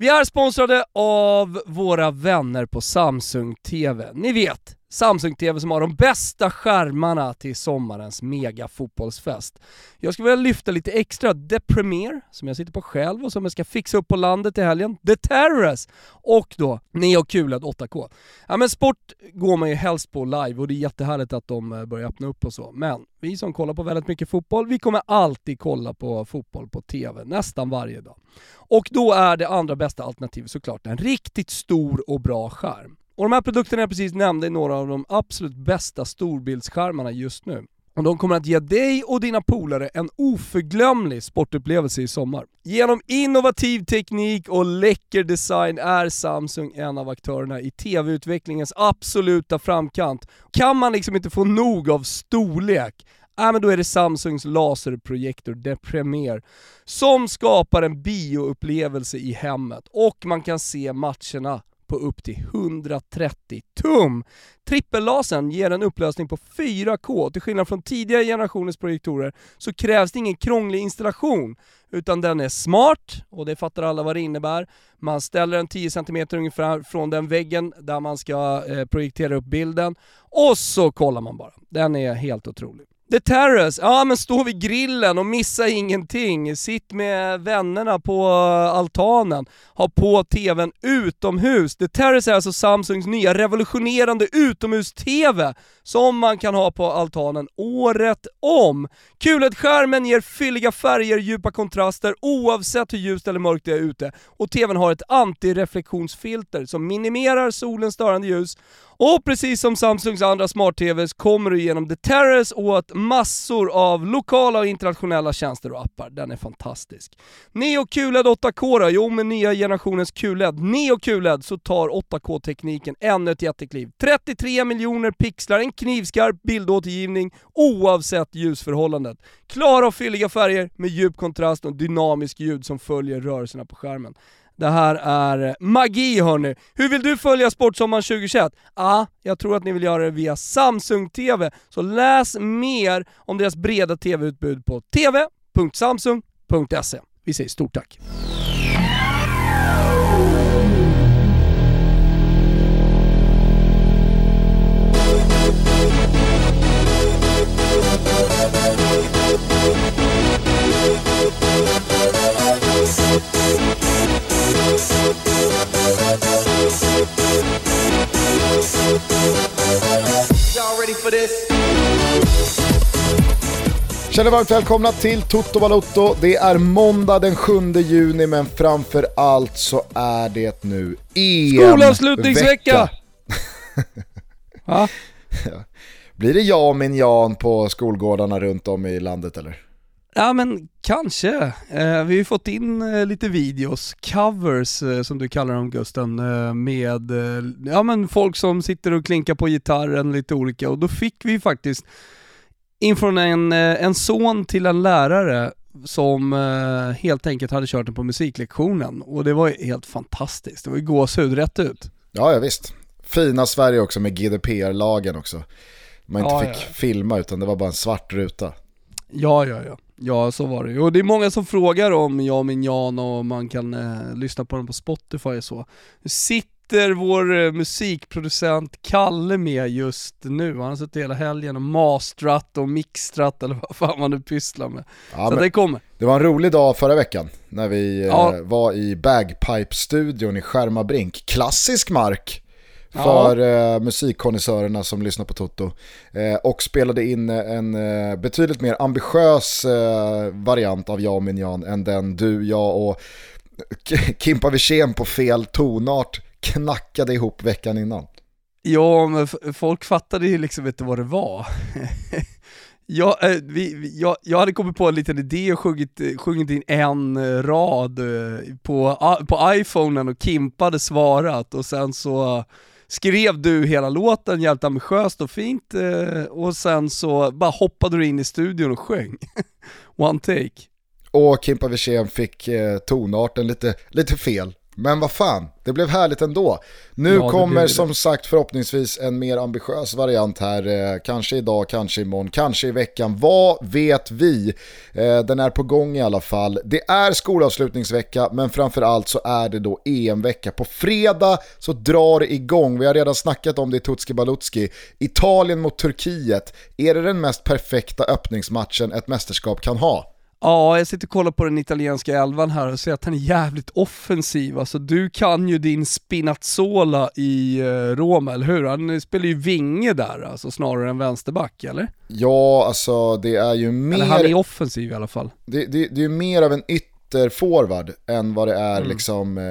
Vi är sponsrade av våra vänner på Samsung TV. Ni vet, Samsung TV som har de bästa skärmarna till sommarens mega fotbollsfest. Jag skulle vilja lyfta lite extra The Premier, som jag sitter på själv och som jag ska fixa upp på landet i helgen. The Terrace! Och då Neo QLED 8K. Ja men sport går man ju helst på live och det är jättehärligt att de eh, börjar öppna upp och så. Men vi som kollar på väldigt mycket fotboll, vi kommer alltid kolla på fotboll på TV, nästan varje dag. Och då är det andra bästa alternativet såklart en riktigt stor och bra skärm. Och de här produkterna jag precis nämnde är några av de absolut bästa storbildsskärmarna just nu. Och de kommer att ge dig och dina polare en oförglömlig sportupplevelse i sommar. Genom innovativ teknik och läcker design är Samsung en av aktörerna i TV-utvecklingens absoluta framkant. Kan man liksom inte få nog av storlek, äh, men då är det Samsungs laserprojektor The Premier som skapar en bioupplevelse i hemmet och man kan se matcherna på upp till 130 tum. Trippellasern ger en upplösning på 4K. Till skillnad från tidigare generationens projektorer så krävs det ingen krånglig installation, utan den är smart, och det fattar alla vad det innebär. Man ställer den 10 cm ungefär från den väggen där man ska eh, projektera upp bilden, och så kollar man bara. Den är helt otrolig. The Terrace, ja men stå vid grillen och missa ingenting. Sitt med vännerna på eh, altanen. Ha på TVn utomhus. The Terrace är alltså Samsungs nya revolutionerande utomhus-TV som man kan ha på altanen året om. QLED-skärmen ger fylliga färger, djupa kontraster oavsett hur ljust eller mörkt det är ute. Och TVn har ett antireflektionsfilter som minimerar solens störande ljus och precis som Samsungs andra smart-TVs kommer du genom The Terrace åt massor av lokala och internationella tjänster och appar. Den är fantastisk. Neo QLED 8K då? Jo, med nya generationens QLED, Neo QLED, så tar 8K-tekniken ännu ett jättekliv. 33 miljoner pixlar, en knivskarp bildåtergivning oavsett ljusförhållandet. Klara och fylliga färger med djup kontrast och dynamisk ljud som följer rörelserna på skärmen. Det här är magi hörni. Hur vill du följa Sportsommaren 2021? ah, jag tror att ni vill göra det via Samsung TV. Så läs mer om deras breda TV-utbud på tv.samsung.se. Vi säger stort tack. Känner varmt välkomna till Toto Balotto. Det är måndag den 7 juni men framför allt så är det nu EM-vecka. Skolavslutningsvecka! ja. Blir det ja min Jan på skolgårdarna runt om i landet eller? Ja men kanske. Eh, vi har ju fått in eh, lite videos, covers eh, som du kallar dem Gusten, eh, med eh, ja, men folk som sitter och klinkar på gitarren lite olika och då fick vi faktiskt in från en, eh, en son till en lärare som helt enkelt hade kört den på musiklektionen och det var helt fantastiskt. Det var ju gåshud rätt ut. Ja, ja visst. Fina Sverige också med GDPR-lagen också. Man inte Ja, fick ja. filma utan det var bara en svart ruta. Ja, ja, ja. Ja, så var det ju. Och det är många som frågar om Jag min Jan och man kan eh, lyssna på den på Spotify och så. Sitter vår eh, musikproducent Kalle med just nu? Han har suttit hela helgen och mastrat och mixtrat eller vad fan man nu pysslar med. Ja, så det kommer. det var en rolig dag förra veckan när vi Ja. eh, var i Bagpipe-studion i Skärmarbrink. Klassisk mark Ja. för eh, musikkonnässörerna som lyssnar på Toto. Eh, och spelade in eh, en eh, betydligt mer ambitiös variant av Jag min Jan än den du, jag och Kimpa Wirsén på fel tonart knackade ihop veckan innan. Ja, men folk fattade ju liksom inte vad det var. jag, vi, jag, jag hade kommit på en liten idé och sjungit, sjungit in en rad på, a- på iPhonen och Kimpa hade svarat och sen så skrev du hela låten jävligt ambitiöst och fint eh, och sen så bara hoppade du in i studion och sjöng. One take. Och Kimpa Wirsén fick eh, tonarten lite, lite fel. Men vad fan, det blev härligt ändå. Nu Ja, kommer som sagt förhoppningsvis en mer ambitiös variant här. Eh, kanske idag, kanske imorgon, kanske i veckan. Vad vet vi? Eh, den är på gång i alla fall. Det är skolavslutningsvecka, men framförallt så är det då EM-vecka. På fredag så drar det igång. Vi har redan snackat om det i Tutski Balutski. Italien mot Turkiet. Är det den mest perfekta öppningsmatchen ett mästerskap kan ha? Ja, jag sitter och kollar på den italienska elvan här och ser att han är jävligt offensiv. Alltså du kan ju din Spinazzola i eh, Roma, eller hur? Han spelar ju vinge där, alltså snarare än vänsterback, eller? Ja, alltså det är ju mer... Eller han är offensiv i alla fall. det, det, det är ju mer av en ytterforward än vad det är Mm. liksom eh,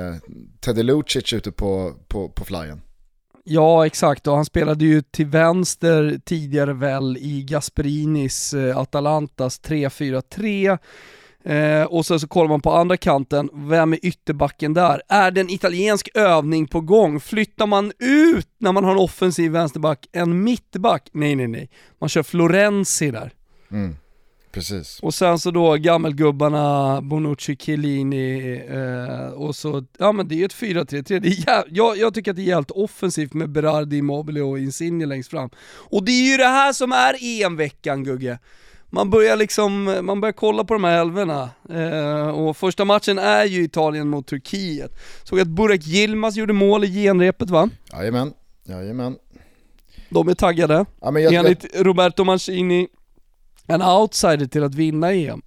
Teddy Lucic ute på, på, på flyen. Ja, exakt. Och han spelade ju till vänster tidigare väl i Gasperinis eh, Atalantas 3-4-3. Eh, och så, så kollar man på andra kanten, vem är ytterbacken där? Är det en italiensk övning på gång? Flyttar man ut när man har en offensiv vänsterback, en mittback? Nej, nej, nej. Man kör Florenzi där. Mm. Precis. Och sen så då gammelgubbarna Bonucci, Chiellini eh, och så, ja men det är ju ett 4-3-3. Det är jag, jag tycker att det är jävligt offensivt med Berardi, Immobile och Insigne längst fram. Och det är ju det här som är EM-veckan Gugge. Man börjar liksom, man börjar kolla på de här älvorna. Eh, och första matchen är ju Italien mot Turkiet. Såg att Burak Yilmaz gjorde mål i genrepet va? Jajamän, jajamän. De är taggade. Ja, men jag, jag, Enligt Roberto Mancini, en outsider till att vinna EM.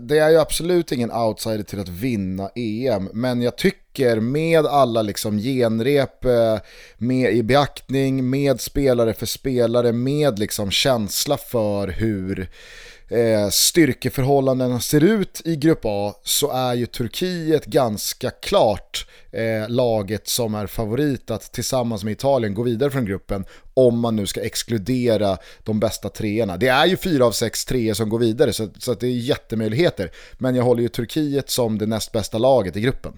det är ju absolut ingen outsider till att vinna EM, men jag tycker med alla liksom genrep eh, med i beaktning, med spelare för spelare, med liksom känsla för hur eh, styrkeförhållandena ser ut i Grupp A så är ju Turkiet ganska klart eh, laget som är favorit att tillsammans med Italien gå vidare från gruppen om man nu ska exkludera de bästa treorna. Det är ju fyra av sex treor som går vidare så, så att det är jättemöjligheter. Men jag håller ju Turkiet som det näst bästa laget i gruppen.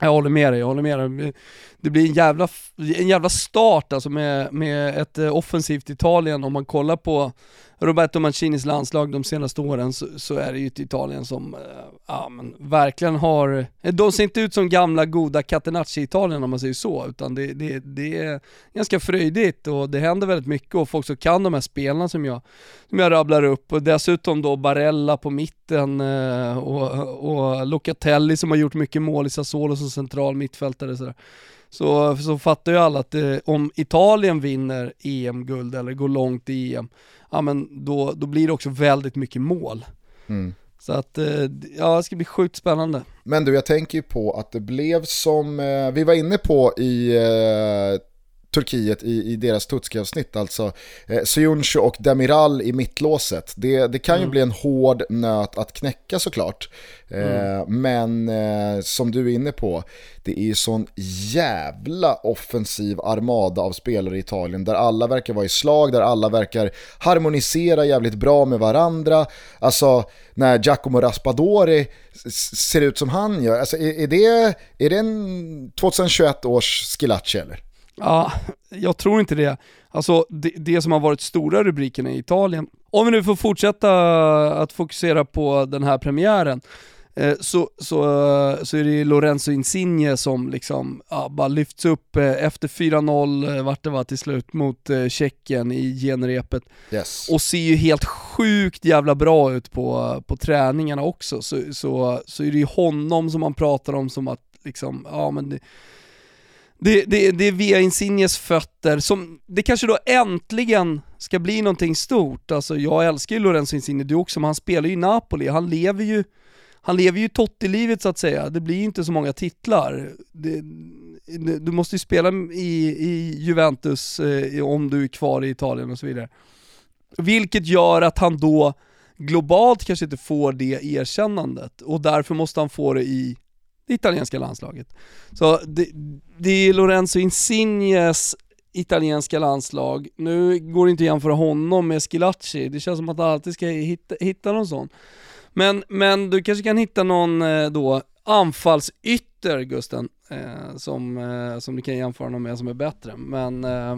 Jag håller med dig, jag håller med dig. Det blir en jävla, en jävla start alltså med, med ett eh, offensivt Italien. Om man kollar på Roberto Mancinis landslag de senaste åren så, så är det ju ett Italien som äh, ja, men verkligen har, eh, de ser inte ut som gamla goda Catenacci-Italien om man säger så, utan det, det, det är ganska fröjdigt och det händer väldigt mycket och folk som kan de här spelarna som jag, som jag rabblar upp och dessutom då Barella på mitten eh, och, och Locatelli som har gjort mycket mål i Sassuolo som central mittfältare sådär. Så, så fattar ju alla att eh, om Italien vinner EM-guld eller går långt i EM, ja men då, då blir det också väldigt mycket mål. Mm. Så att, eh, ja det ska bli sjukt spännande. Men du, jag tänker ju på att det blev som eh, vi var inne på i eh, Turkiet i, i deras Tutski-avsnitt, alltså eh, Soyuncu och Demiral i mittlåset. Det, det kan ju Mm. bli en hård nöt att knäcka såklart. Eh, Men eh, som du är inne på, det är ju sån jävla offensiv armada av spelare i Italien där alla verkar vara i slag, där alla verkar harmonisera jävligt bra med varandra. Alltså när Giacomo Raspadori ser ut som han gör, alltså, är, är, det, är det en 2021 års Schillaci eller? Ja, jag tror inte det. Alltså det, det som har varit stora rubrikerna i Italien, om vi nu får fortsätta att fokusera på den här premiären, eh, så, så, så är det Lorenzo Insigne som liksom ja, bara lyfts upp eh, efter 4-0 eh, vart det var till slut mot Tjeckien i genrepet Yes. och ser ju helt sjukt jävla bra ut på, på träningarna också. Så, så, så är det ju honom som man pratar om som att liksom, ja men det, det, det, det är via Insignes fötter som, det kanske då äntligen ska bli någonting stort. Alltså jag älskar ju Lorenzo Insigne, du också, men han spelar ju i Napoli, han lever ju han lever ju Totti-livet så att säga, det blir inte så många titlar. Det, det, du måste ju spela i, i Juventus eh, om du är kvar i Italien och så vidare. Vilket gör att han då globalt kanske inte får det erkännandet och därför måste han få det i det italienska landslaget. Så det, det är Lorenzo Insignes italienska landslag. Nu går det inte att jämföra honom med Schilacci, det känns som att han alltid ska hitta, hitta någon sån. Men, men du kanske kan hitta någon eh, då anfallsytter Gusten, eh, som, eh, som du kan jämföra honom med som är bättre. Men eh,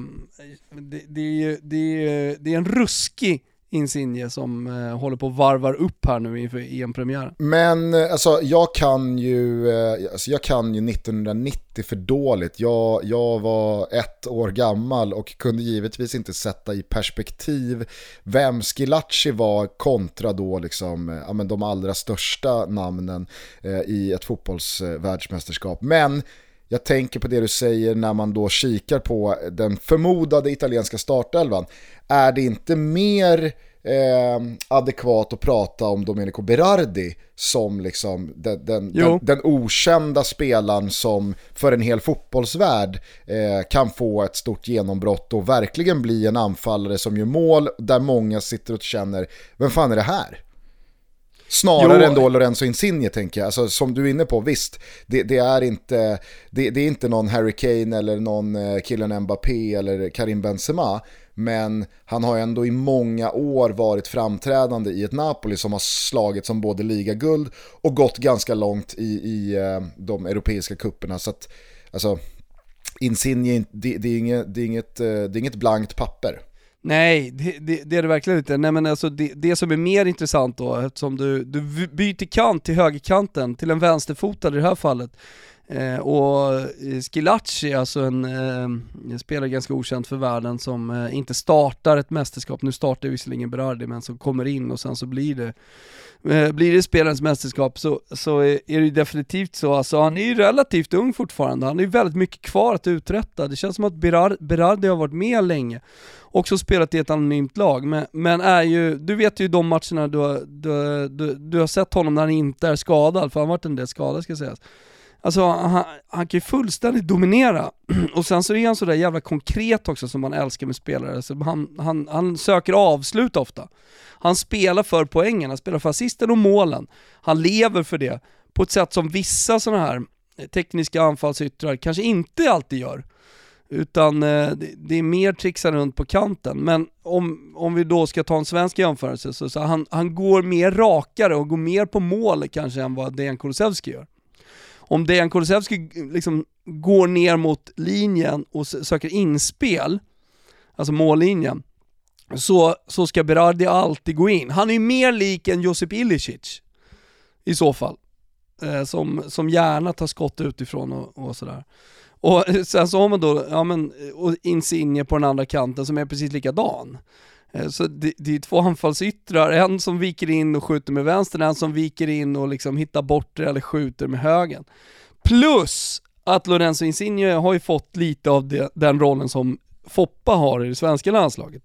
det, det, är ju- det, är, det är en ruskig Insigne som eh, håller på att varvar upp här nu inför EM-premiären. Men eh, alltså, jag kan ju, eh, alltså, jag kan ju 1990 för dåligt. Jag, jag var ett år gammal och kunde givetvis inte sätta i perspektiv vem Skilacci var kontra då liksom, eh, ja, men de allra största namnen eh, i ett fotbollsvärldsmästerskap. Men jag tänker på det du säger när man då kikar på den förmodade italienska startelvan. Är det inte mer eh, adekvat att prata om Domenico Berardi som liksom den, den, den, den, okända spelaren som för en hel fotbollsvärld eh, kan få ett stort genombrott och verkligen bli en anfallare som gör mål där många sitter och känner, vem fan är det här? Snarare jo. än då Lorenzo Insigne tänker jag. Alltså, som du är inne på, visst, det, det är, inte, det, det, är inte någon Harry Kane eller någon eh, killen Mbappé eller Karim Benzema. Men han har ändå i många år varit framträdande i ett Napoli som har slagit som både ligaguld och gått ganska långt i, i eh, de europeiska kupperna. Så att, alltså, Insigne, det, det, är inget, det, är inget, eh, det är inget blankt papper. Nej, det, det, det, är det verkligen inte. Nej men alltså det, det som är mer intressant då, eftersom du, du byter kant till högerkanten, till en vänsterfotad i det här fallet, Eh, och eh, Skilacci, alltså en eh, spelare ganska okänd för världen som eh, inte startar ett mästerskap, nu startar visserligen Berardi men som kommer in och sen så blir det Eh, blir det spelarens mästerskap så, så är, det det definitivt så, alltså han är ju relativt ung fortfarande, han har ju väldigt mycket kvar att uträtta. Det känns som att Berardi har varit med länge, också spelat i ett anonymt lag, men, men är ju, du vet ju de matcherna du, du, du, du har sett honom när han inte är skadad, för han har varit en del skadad ska sägas. Alltså han, han kan ju fullständigt dominera, och sen så är han sådär jävla konkret också som man älskar med spelare, så han, han, han söker avslut ofta. Han spelar för poängen, han spelar för assisten och målen. Han lever för det, på ett sätt som vissa sådana här eh, tekniska anfallsyttrar kanske inte alltid gör. Utan eh, det är mer trixa runt på kanten. Men om, om vi då ska ta en svensk jämförelse så, så han, han går mer rakare och går mer på mål kanske än vad Dejan Kulusevski gör om Dejan Kulusevski liksom går ner mot linjen och söker inspel, alltså mållinjen, så, så ska Berardi alltid gå in. Han är ju mer lik en Josip Ilicic i så fall. Eh, som, som gärna tar skott utifrån och, och sådär. Och sen så har man då, ja men, och Insigne på den andra kanten som är precis likadan. Eh, så det, det är två anfallsyttrar, en som viker in och skjuter med vänstern, en som viker in och liksom hittar bort det eller skjuter med högen. Plus att Lorenzo Insigne har ju fått lite av det, den rollen som Foppa har i det svenska landslaget.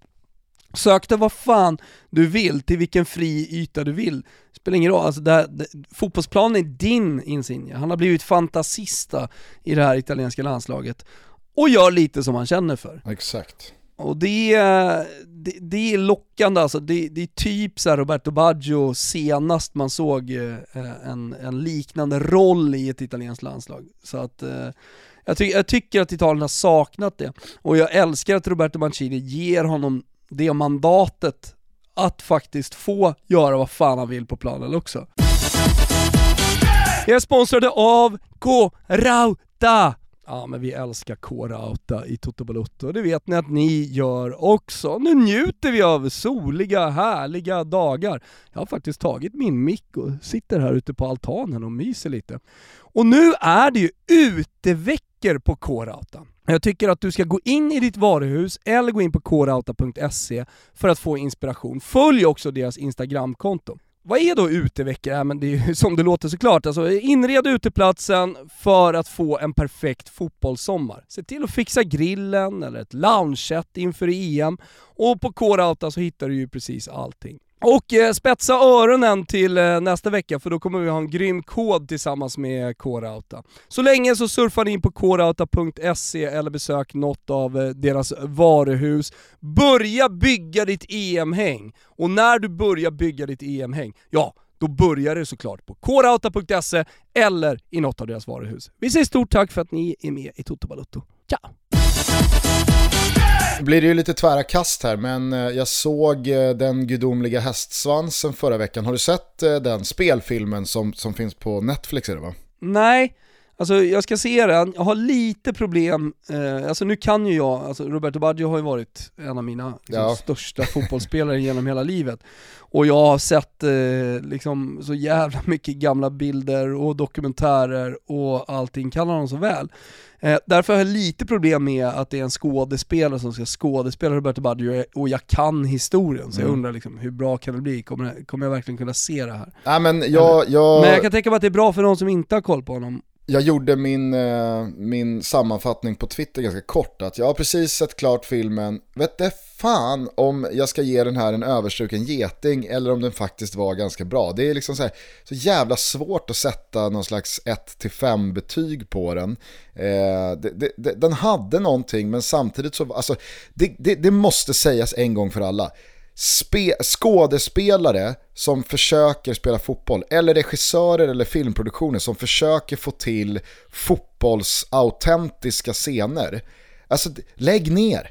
Sök dig vad fan du vill, till vilken fri yta du vill. Spelar ingen roll, alltså det, det, fotbollsplanen är din Insigne. Han har blivit fantasista i det här italienska landslaget och gör lite som han känner för. Exakt. Och det, det, det är lockande alltså, det, det är typ så Roberto Baggio senast man såg eh, eh, en, en liknande roll i ett italienskt landslag. Så att eh, jag, ty jag tycker att Italien har saknat det. Och jag älskar att Roberto Mancini ger honom det mandatet att faktiskt få göra vad fan han vill på planen också. Jag är sponsrade av K-Rauta! Ja men vi älskar Kårauta i Toto Balotto, det vet ni att ni gör också. Nu njuter vi av soliga, härliga dagar. Jag har faktiskt tagit min mick och sitter här ute på altanen och myser lite. Och nu är det ju uteveckor på Kårauta. Jag tycker att du ska gå in i ditt varuhus eller gå in på kårauta.se för att få inspiration. Följ också deras Instagramkonto. Vad är då uteveckor? Ja, men det är ju som det låter såklart. Alltså, inred uteplatsen för att få en perfekt fotbollssommar. Se till att fixa grillen eller ett loungeset inför EM och på Core så hittar du ju precis allting. Och eh, spetsa öronen till eh, nästa vecka för då kommer vi ha en grym kod tillsammans med Coreouta. Så länge så surfar ni in på coreouta.se eller besök något av eh, deras varuhus. Börja bygga ditt EM-häng! Och när du börjar bygga ditt EM-häng, ja, då börjar det såklart på coreouta.se eller i något av deras varuhus. Vi säger stort tack för att ni är med i Toto Balutto. Ciao! Blir det ju lite tvära kast här, men eh, jag såg eh, den gudomliga hästsvansen förra veckan. Har du sett eh, den spelfilmen som, som finns på Netflix? Är det, va? Nej, Alltså jag ska se den, jag har lite problem, eh, alltså nu kan ju jag, alltså Roberto Baggio har ju varit en av mina liksom, Ja. största fotbollsspelare genom hela livet. Och jag har sett eh, liksom så jävla mycket gamla bilder och dokumentärer och allting, kan honom så väl. Eh, därför har jag lite problem med att det är en skådespelare som ska skådespela Roberto Baggio och jag kan historien, så jag Mm. undrar liksom, hur bra kan det bli? Kommer, kommer jag verkligen kunna se det här? Nej men jag, jag, Men jag kan tänka mig att det är bra för någon som inte har koll på honom jag gjorde min, eh, min sammanfattning på Twitter ganska kort, att jag har precis sett klart filmen, vet det fan om jag ska ge den här en överstruken geting eller om den faktiskt var ganska bra. Det är liksom så, här, så jävla svårt att sätta någon slags 1-5 betyg på den. Eh, det, det, det, den hade någonting men samtidigt så, alltså, det, det, det måste sägas en gång för alla. Spe, skådespelare som försöker spela fotboll, eller regissörer eller filmproduktioner som försöker få till fotbollsautentiska scener. Alltså, lägg ner.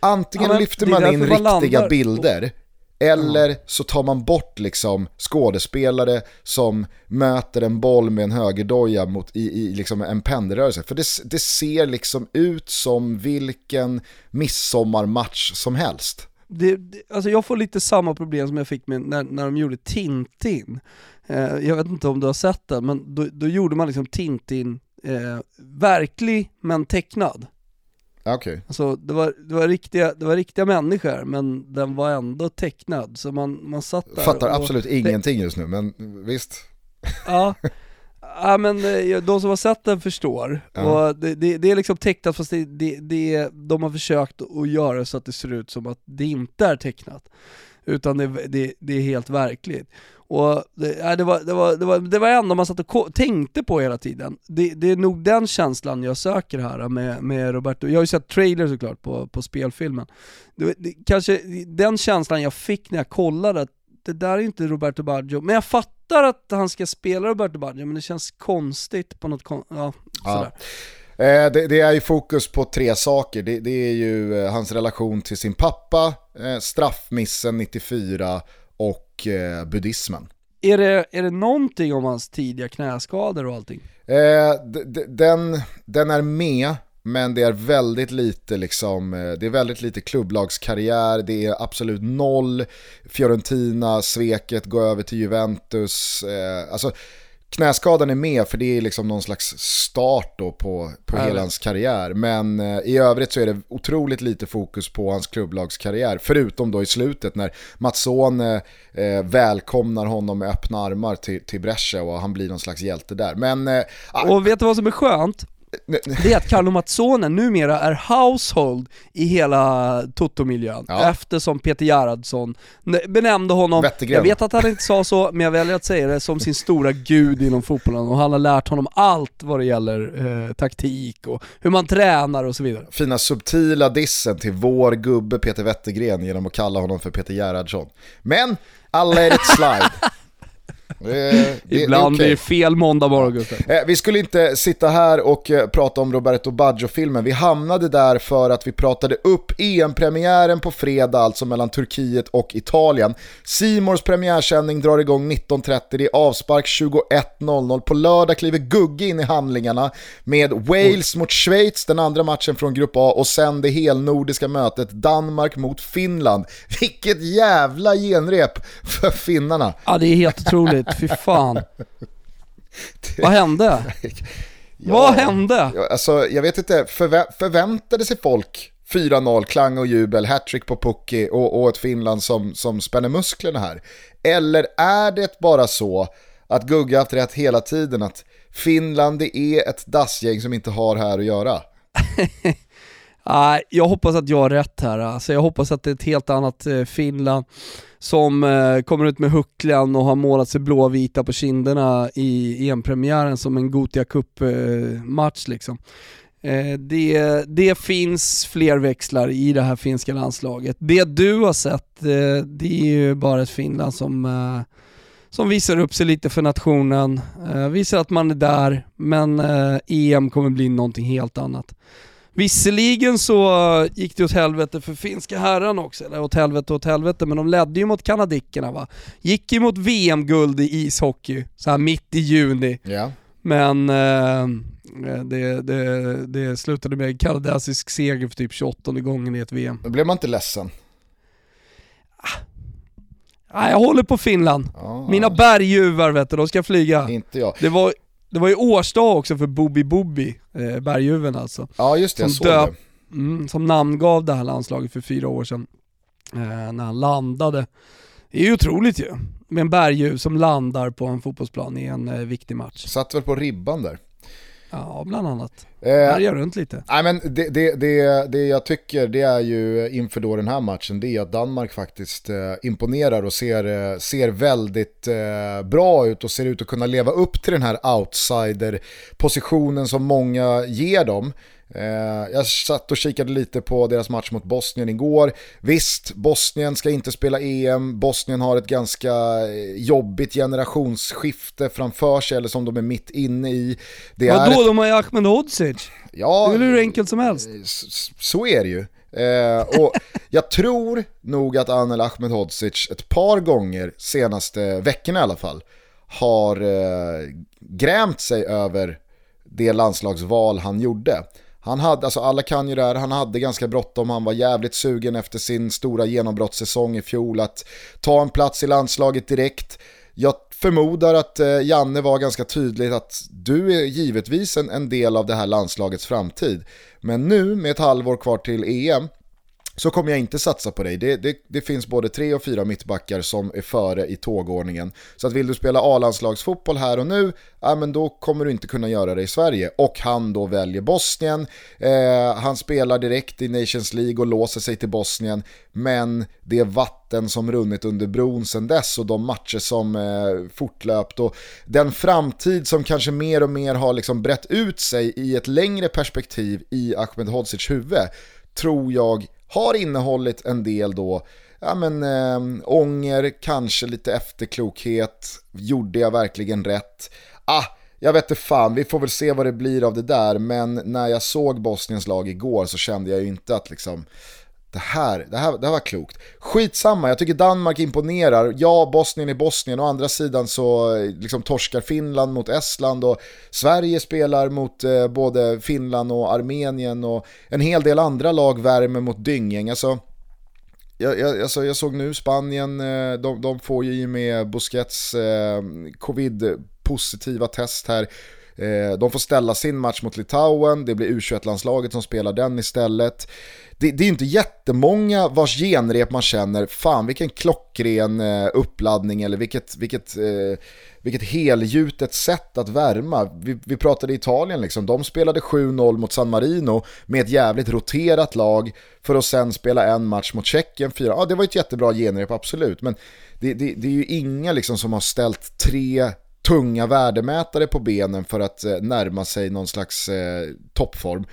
Antingen Ja, men lyfter man in man riktiga bilder, eller så tar man bort liksom skådespelare som möter en boll med en högerdoja mot, i, i liksom en pendelrörelse. För det, det ser liksom ut som vilken midsommarmatch som helst. Det, det, alltså jag får lite samma problem som jag fick med när, när de gjorde Tintin. Eh, jag vet inte om du har sett den, men då, då gjorde man liksom Tintin eh, verklig men tecknad. Okej. Alltså det var, det, var riktiga, det var riktiga människor men den var ändå tecknad så man, man satt där Fattar och, absolut ingenting just nu, men visst. Ja, ja men eh, de som har sett den förstår. Ja. Och det, det, det är liksom tecknat fast det, det, det, de har försökt att göra så att det ser ut som att det inte är tecknat. Utan det, det, är helt verkligt. Och det, det, var, det, var, det, var, det var ändå man satt och tänkte på hela tiden. Det, det är nog den känslan jag söker här med, med Roberto. Jag har ju sett trailer såklart på, på spelfilmen. Det, kanske den känslan jag fick när jag kollade, att det där är inte Roberto Baggio. Men jag fattar att han ska spela Roberto Baggio, men det känns konstigt på något kon- ja, Ja. sådär. Eh, det, det är ju fokus på tre saker. Det, det är ju eh, hans relation till sin pappa, eh, straffmissen 94 och eh, buddhismen. Är, det, är det någonting om hans tidiga knäskador och allting? Den, den är med, men det är väldigt lite liksom, eh, det är väldigt lite klubblagskarriär, det är absolut noll Fiorentina, sveket, gå över till Juventus, eh, alltså knäskadan är med för det är liksom någon slags start då på, på hela hans karriär. Men eh, i övrigt så är det otroligt lite fokus på hans klubblagskarriär. Förutom då i slutet när Mazzone eh, välkomnar honom med öppna armar till, till Brescia och han blir någon slags hjälte där. Men eh, ah, Och vet du vad som är skönt? Det är att Carlo Mazzone numera är household i hela Toto-miljön Ja. eftersom Peter Gerhardsson benämnde honom, Wettergren. jag vet att han inte sa så, men jag väljer att säga det som sin stora gud inom fotbollen och han har lärt honom allt vad det gäller eh, taktik och hur man tränar och så vidare. fina subtila dissen till vår gubbe Peter Wettergren genom att kalla honom för Peter Gerhardsson. Men alla let it slide. Det, det, Ibland det är det fel måndag morgon Gustav. Eh, Vi skulle inte sitta här och eh, prata om Roberto Baggio-filmen. Vi hamnade där för att vi pratade upp EM-premiären på fredag, alltså mellan Turkiet och Italien. Simors premiärsändning drar igång 19.30, det är avspark 21.00. På lördag kliver Gugge in i handlingarna med Wales mot Schweiz, den andra matchen från Grupp A, och sen det helnordiska mötet Danmark mot Finland. Vilket jävla genrep för finnarna. Ja det är helt otroligt, fy fan. Vad hände? Vad hände? Ja, Alltså, jag vet inte, förvä- förväntade sig folk 4-0, klang och jubel, hattrick på Pukki och, och ett Finland som, som spänner musklerna här? Eller är det bara så att Gugge haft rätt hela tiden, att Finland det är ett dassgäng som inte har här att göra? Jag hoppas att jag har rätt här. Alltså, jag hoppas att det är ett helt annat eh, Finland som eh, kommer ut med hucklan och har målat sig blåvita på kinderna i EM-premiären som en Gothia Cup-match liksom. Eh, det, det finns fler växlar i det här finska landslaget. Det du har sett, eh, det är ju bara ett Finland som, eh, som visar upp sig lite för nationen, eh, visar att man är där, men eh, EM kommer bli någonting helt annat. Visserligen så gick det åt helvete för finska herrarna också, eller åt helvete åt helvete, men de ledde ju mot kanadickerna va. Gick ju mot VM-guld i ishockey, så här mitt i juni. Ja. Men eh, det, det, det slutade med en kanadensisk seger för typ 28 gången i ett VM. Men blev man inte ledsen? Ah, jag håller på Finland. Ja, Mina berguvar vet du, de ska flyga. Inte jag. Det var, det var ju årsdag också för Bobby Bobby, eh, berguven alltså. Ja just det, jag Som såg döp- det. Mm, som namngav det här landslaget för fyra år sedan. Eh, när han landade. Det är ju otroligt ju. Med en berguv som landar på en fotbollsplan i en eh, viktig match. Satt väl på ribban där. Ja, bland annat. Eh, Härjar runt lite. Nej men det, det, det, det jag tycker det är ju inför då den här matchen det är att Danmark faktiskt eh, imponerar och ser, eh, ser väldigt bra ut och ser ut att kunna leva upp till den här outsider-positionen som många ger dem. Jag satt och kikade lite på deras match mot Bosnien igår. Visst, Bosnien ska inte spela EM. Bosnien har ett ganska jobbigt generationsskifte framför sig, eller som de är mitt inne i. Det är Vadå, ett- de har ju Ahmedhodzic. Ja, Det är hur enkelt som helst. S- Så är det ju. Eh, och jag tror nog att Anel Ahmedhodzic ett par gånger senaste veckorna i alla fall har eh, grämt sig över det landslagsval han gjorde. Han hade, alltså alla kan ju det här, han hade ganska bråttom, han var jävligt sugen efter sin stora genombrottssäsong i fjol att ta en plats i landslaget direkt. Jag förmodar att eh, Janne var ganska tydlig att du är givetvis en, en del av det här landslagets framtid. Men nu med ett halvår kvar till EM så kommer jag inte satsa på dig. Det, det, det finns både tre och fyra mittbackar som är före i tågordningen. Så att vill du spela A-landslagsfotboll här och nu, ja, men då kommer du inte kunna göra det i Sverige. Och han då väljer Bosnien. Eh, han spelar direkt i Nations League och låser sig till Bosnien. Men det är vatten som runnit under bron sedan dess och de matcher som eh, fortlöpt och den framtid som kanske mer och mer har liksom brett ut sig i ett längre perspektiv i Ahmedhodzics huvud tror jag har innehållit en del då, ja men eh, ånger, kanske lite efterklokhet, gjorde jag verkligen rätt? Ah, jag vet inte fan, vi får väl se vad det blir av det där, men när jag såg Bosniens lag igår så kände jag ju inte att liksom det här, det, här, det här var klokt. Skitsamma, jag tycker Danmark imponerar. Ja, Bosnien är Bosnien. Å andra sidan så liksom torskar Finland mot Estland och Sverige spelar mot eh, både Finland och Armenien och en hel del andra lag värmer mot Dyngäng. Alltså, jag, jag, alltså, jag såg nu Spanien, eh, de, de får ju i med Busquets eh, covid-positiva test här. Eh, de får ställa sin match mot Litauen, det blir U21-landslaget som spelar den istället. Det, det är inte jättemånga vars genrep man känner, fan vilken klockren eh, uppladdning eller vilket, vilket, eh, vilket helgjutet sätt att värma. Vi, vi pratade Italien, liksom. de spelade 7-0 mot San Marino med ett jävligt roterat lag för att sen spela en match mot Tjeckien 4. Ja, det var ett jättebra genrep, absolut. Men det, det, det är ju inga liksom, som har ställt tre tunga värdemätare på benen för att eh, närma sig någon slags eh, toppform.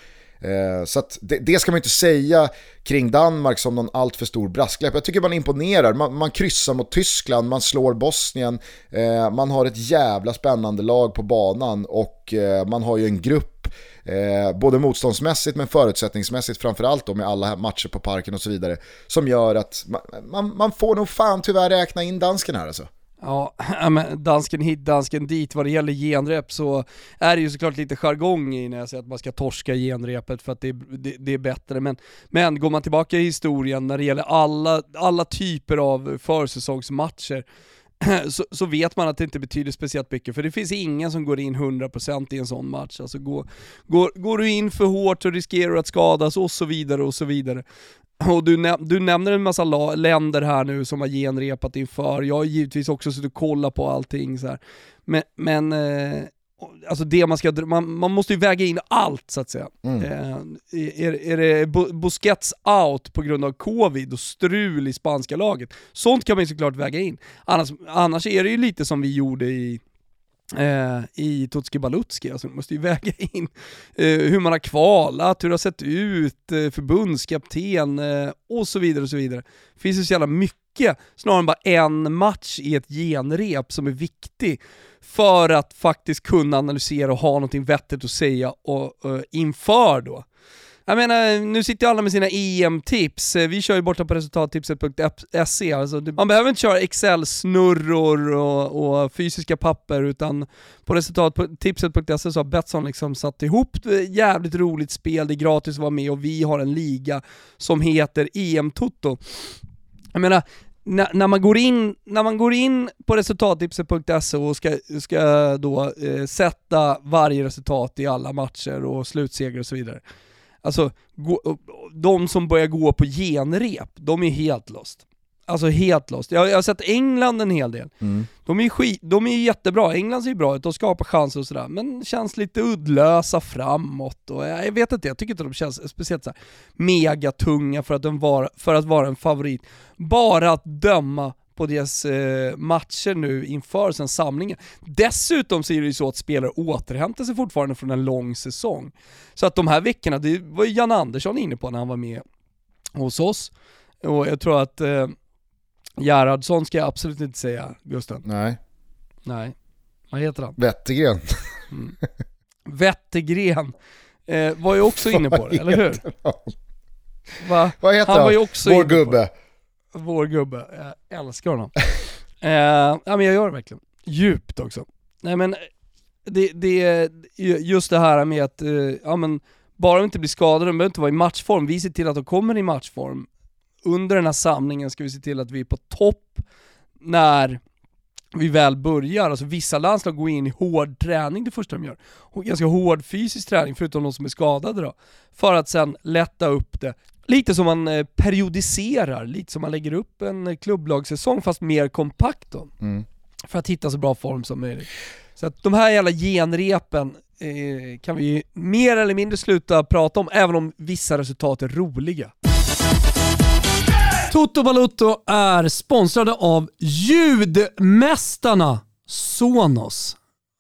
Eh, så att det, det ska man inte säga kring Danmark som någon alltför stor brasklapp. Jag tycker man imponerar. Man, man kryssar mot Tyskland, man slår Bosnien, eh, man har ett jävla spännande lag på banan och eh, man har ju en grupp Eh, både motståndsmässigt men förutsättningsmässigt framförallt då med alla matcher på parken och så vidare. Som gör att man, man, man får nog fan tyvärr räkna in dansken här alltså. Ja, men dansken hit, dansken dit. Vad det gäller genrep så är det ju såklart lite jargong i när jag säger att man ska torska genrepet för att det, det, det är bättre. Men, men går man tillbaka i historien när det gäller alla, alla typer av försäsongsmatcher så, så vet man att det inte betyder speciellt mycket, för det finns ingen som går in 100% i en sån match. Alltså går, går, går du in för hårt så riskerar du att skadas och så vidare och så vidare. Och du, näm du nämner en massa länder här nu som har genrepat inför, jag har givetvis också suttit och kollat på allting så här. Men, men eh, alltså det man ska, man, man måste ju väga in allt så att säga. Mm. Eh, är, är det Bu- Busquets out på grund av covid och strul i spanska laget? Sånt kan man ju såklart väga in. Annars, annars är det ju lite som vi gjorde i eh, i Tutski Balutski, alltså man måste ju väga in eh, hur man har kvalat, hur det har sett ut, eh, förbundskapten eh, och så vidare och så vidare. Det finns ju så jävla mycket, snarare än bara en match i ett genrep som är viktig för att faktiskt kunna analysera och ha någonting vettigt att säga och, och inför då. Jag menar, nu sitter ju alla med sina EM-tips. Eh, vi kör ju borta på resultattipset.se. Alltså, man behöver inte köra Excel-snurror och, och, fysiska papper, utan på resultattipset.se så har Betsson liksom satt ihop ett jävligt roligt spel, det är gratis att vara med och vi har en liga som heter EM-toto. Jag menar, när, när, man går in, när man går in på resultattipset.se och ska, ska då eh, sätta varje resultat i alla matcher och slutseger och så vidare. Alltså, gå, de som börjar gå på genrep, de är helt lost. Alltså helt lost. Jag, jag har sett England en hel del. Mm. De, är skit, de är jättebra, England ser ju bra ut, de skapar chanser och sådär, men känns lite uddlösa framåt och jag, jag vet inte, jag tycker inte de känns speciellt så här megatunga för att, de var, för att vara en favorit. Bara att döma på deras eh, matcher nu inför sen samlingen. Dessutom så är det ju så att spelare återhämtar sig fortfarande från en lång säsong. Så att de här veckorna, det var ju Jan Andersson inne på när han var med hos oss. Och jag tror att eh, Gerhardsson ska jag absolut inte säga, Gusten. Nej. Nej. Vad heter han? Wettergren. Mm. Wettergren eh, var ju också inne på det, eller hur? Va? Vad heter han? Var ju också Vår gubbe. Vår gubbe. Jag älskar honom. eh, ja men jag gör det verkligen. Djupt också. Nej men, det, det, just det här med att, eh, ja men, bara de inte blir skadade, de behöver inte vara i matchform. Vi ser till att de kommer i matchform under den här samlingen ska vi se till att vi är på topp när vi väl börjar. Alltså vissa landslag går in i hård träning det första de gör. Ganska hård fysisk träning, förutom de som är skadade då. För att sen lätta upp det. Lite som man eh, periodiserar, lite som man lägger upp en eh, klubblagssäsong fast mer kompakt då. Mm. För att hitta så bra form som möjligt. Så att de här jävla genrepen eh, kan vi mer eller mindre sluta prata om, även om vissa resultat är roliga. Toto Balutto är sponsrade av ljudmästarna Sonos.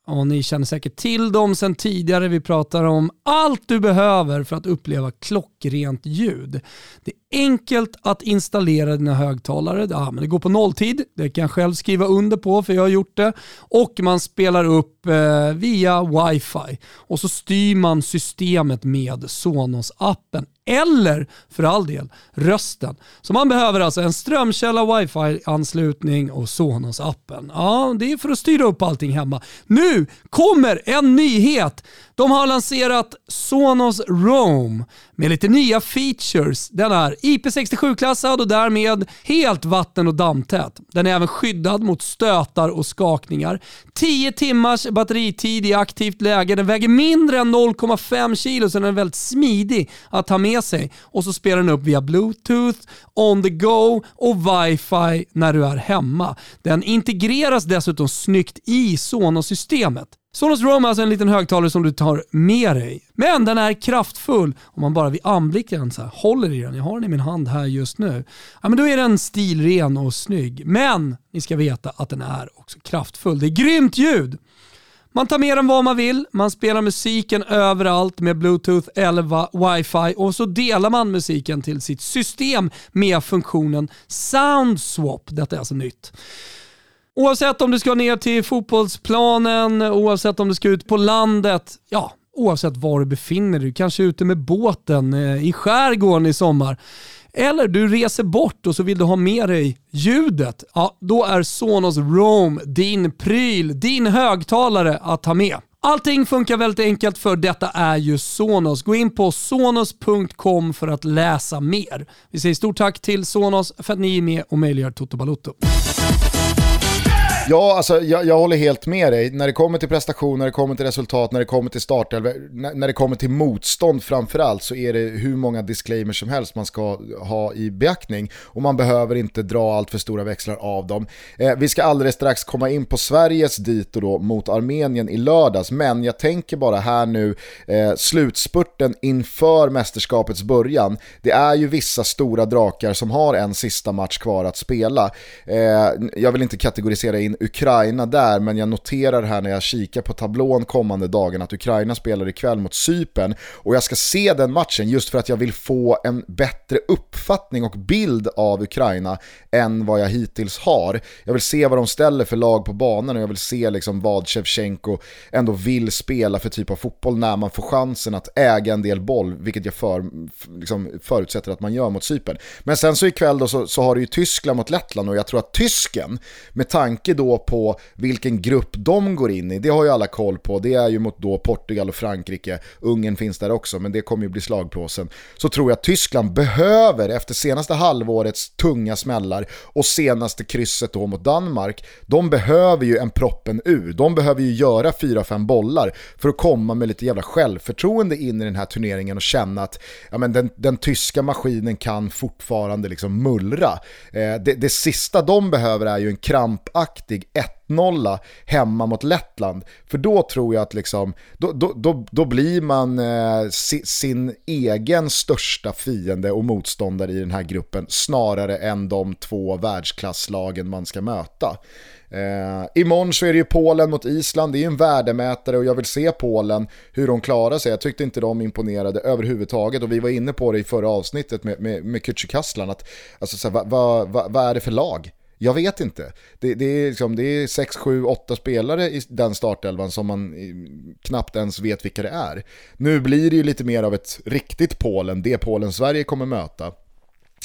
Och ni känner säkert till dem sedan tidigare. Vi pratar om allt du behöver för att uppleva klockrent ljud. Det är enkelt att installera dina högtalare. Ja, men det går på nolltid. Det kan jag själv skriva under på för jag har gjort det. Och man spelar upp eh, via wifi. Och så styr man systemet med Sonos-appen eller för all del rösten. Så man behöver alltså en strömkälla, wifi-anslutning och Sonos-appen. Ja, det är för att styra upp allting hemma. Nu kommer en nyhet! De har lanserat Sonos Roam med lite nya features. Den är IP67-klassad och därmed helt vatten och dammtät. Den är även skyddad mot stötar och skakningar. 10 timmars batteritid i aktivt läge. Den väger mindre än 0,5 kilo så den är väldigt smidig att ta med sig. Och så spelar den upp via bluetooth, on the go och wifi när du är hemma. Den integreras dessutom snyggt i Sonos-systemet. Sonos Roam är alltså en liten högtalare som du tar med dig. Men den är kraftfull om man bara vid anblicken så här, håller i den. Jag har den i min hand här just nu. Ja, men då är den stilren och snygg. Men ni ska veta att den är också kraftfull. Det är grymt ljud! Man tar med den vad man vill, man spelar musiken överallt med bluetooth eller wifi och så delar man musiken till sitt system med funktionen Sound Swap. Detta är alltså nytt. Oavsett om du ska ner till fotbollsplanen, oavsett om du ska ut på landet, ja, oavsett var du befinner dig, kanske ute med båten eh, i skärgården i sommar. Eller du reser bort och så vill du ha med dig ljudet. Ja, då är Sonos Roam din pryl, din högtalare att ha med. Allting funkar väldigt enkelt för detta är ju Sonos. Gå in på sonos.com för att läsa mer. Vi säger stort tack till Sonos för att ni är med och möjliggör Toto Balotto. Ja, alltså, jag, jag, håller helt med dig. När det kommer till prestation, när det kommer till resultat, när det kommer till startelva, när, när det kommer till motstånd framförallt så är det hur många disclaimers som helst man ska ha i beaktning. Och man behöver inte dra allt för stora växlar av dem. Eh, vi ska alldeles strax komma in på Sveriges dito då mot Armenien i lördags, men jag tänker bara här nu, eh, slutspurten inför mästerskapets början. Det är ju vissa stora drakar som har en sista match kvar att spela. Eh, jag vill inte kategorisera in Ukraina där, men jag noterar här när jag kikar på tablån kommande dagen att Ukraina spelar ikväll mot Cypern och jag ska se den matchen just för att jag vill få en bättre uppfattning och bild av Ukraina än vad jag hittills har. Jag vill se vad de ställer för lag på banan och jag vill se liksom vad Shevchenko ändå vill spela för typ av fotboll när man får chansen att äga en del boll, vilket jag för, liksom förutsätter att man gör mot Cypern. Men sen så ikväll då så, så har du ju Tyskland mot Lettland och jag tror att tysken, med tanke då på vilken grupp de går in i, det har ju alla koll på, det är ju mot då Portugal och Frankrike, Ungern finns där också, men det kommer ju bli slagpåsen. Så tror jag att Tyskland behöver, efter senaste halvårets tunga smällar och senaste krysset då mot Danmark, de behöver ju en proppen ur. De behöver ju göra 4-5 bollar för att komma med lite jävla självförtroende in i den här turneringen och känna att ja, men den, den tyska maskinen kan fortfarande liksom mullra. Eh, det, det sista de behöver är ju en krampaktig 1-0 hemma mot Lettland. För då tror jag att liksom, då, då, då, då blir man eh, si, sin egen största fiende och motståndare i den här gruppen snarare än de två världsklasslagen man ska möta. Eh, imorgon så är det ju Polen mot Island, det är ju en värdemätare och jag vill se Polen, hur de klarar sig. Jag tyckte inte de imponerade överhuvudtaget och vi var inne på det i förra avsnittet med, med, med Kücükaslan, att alltså, vad va, va, va är det för lag? Jag vet inte. Det, det, är liksom, det är 6, 7, 8 spelare i den startelvan som man eh, knappt ens vet vilka det är. Nu blir det ju lite mer av ett riktigt Polen, det Polen Sverige kommer möta.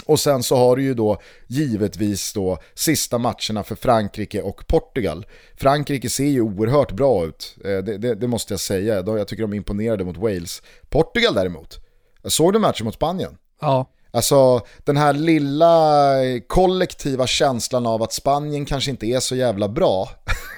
Och sen så har du ju då givetvis då sista matcherna för Frankrike och Portugal. Frankrike ser ju oerhört bra ut, eh, det, det, det måste jag säga. Jag tycker de imponerade mot Wales. Portugal däremot, jag såg du matchen mot Spanien? Ja. Alltså den här lilla kollektiva känslan av att Spanien kanske inte är så jävla bra.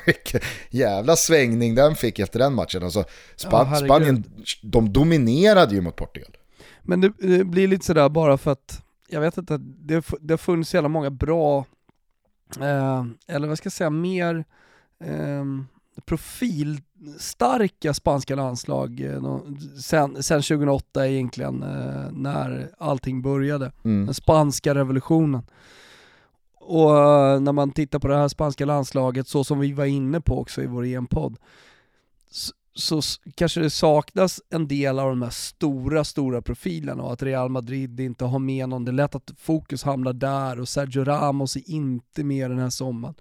jävla svängning den fick efter den matchen. Alltså, Span ja, Spanien, de dominerade ju mot Portugal. Men det, det, blir lite sådär bara för att, jag vet inte, det, det har funnits så jävla många bra, eh, eller vad ska jag säga, mer eh, profilstarka spanska landslag eh, sen, sen 2008 egentligen, eh, när allting började. Mm. Den spanska revolutionen. Och eh, när man tittar på det här spanska landslaget, så som vi var inne på också i vår EM-podd, så, så, kanske det saknas en del av de här stora, stora profilerna och att Real Madrid inte har med någon. Det är lätt att fokus hamnar där och Sergio Ramos är inte med den här sommaren.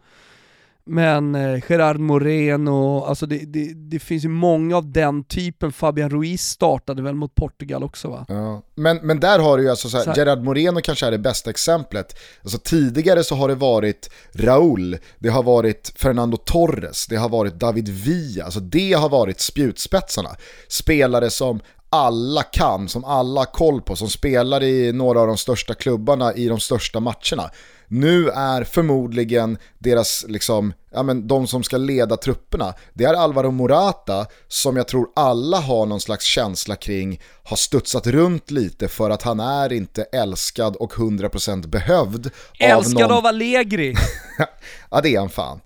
Men eh, Gerard Moreno, alltså det, det, det, finns ju många av den typen. Fabian Ruiz startade väl mot Portugal också va? Ja. Men, men där har du ju alltså så här, så. Gerard Moreno kanske är det bästa exemplet. Alltså tidigare så har det varit Raúl, det har varit Fernando Torres, det har varit David Villa, alltså det har varit spjutspetsarna. Spelare som alla kan, som alla har koll på, som spelar i några av de största klubbarna i de största matcherna. Nu är förmodligen deras, liksom, ja men de som ska leda trupperna, det är Alvaro Morata som jag tror alla har någon slags känsla kring, har studsat runt lite för att han är inte älskad och 100% behövd. Älskad av, någon... av Allegri! ja det är han fan.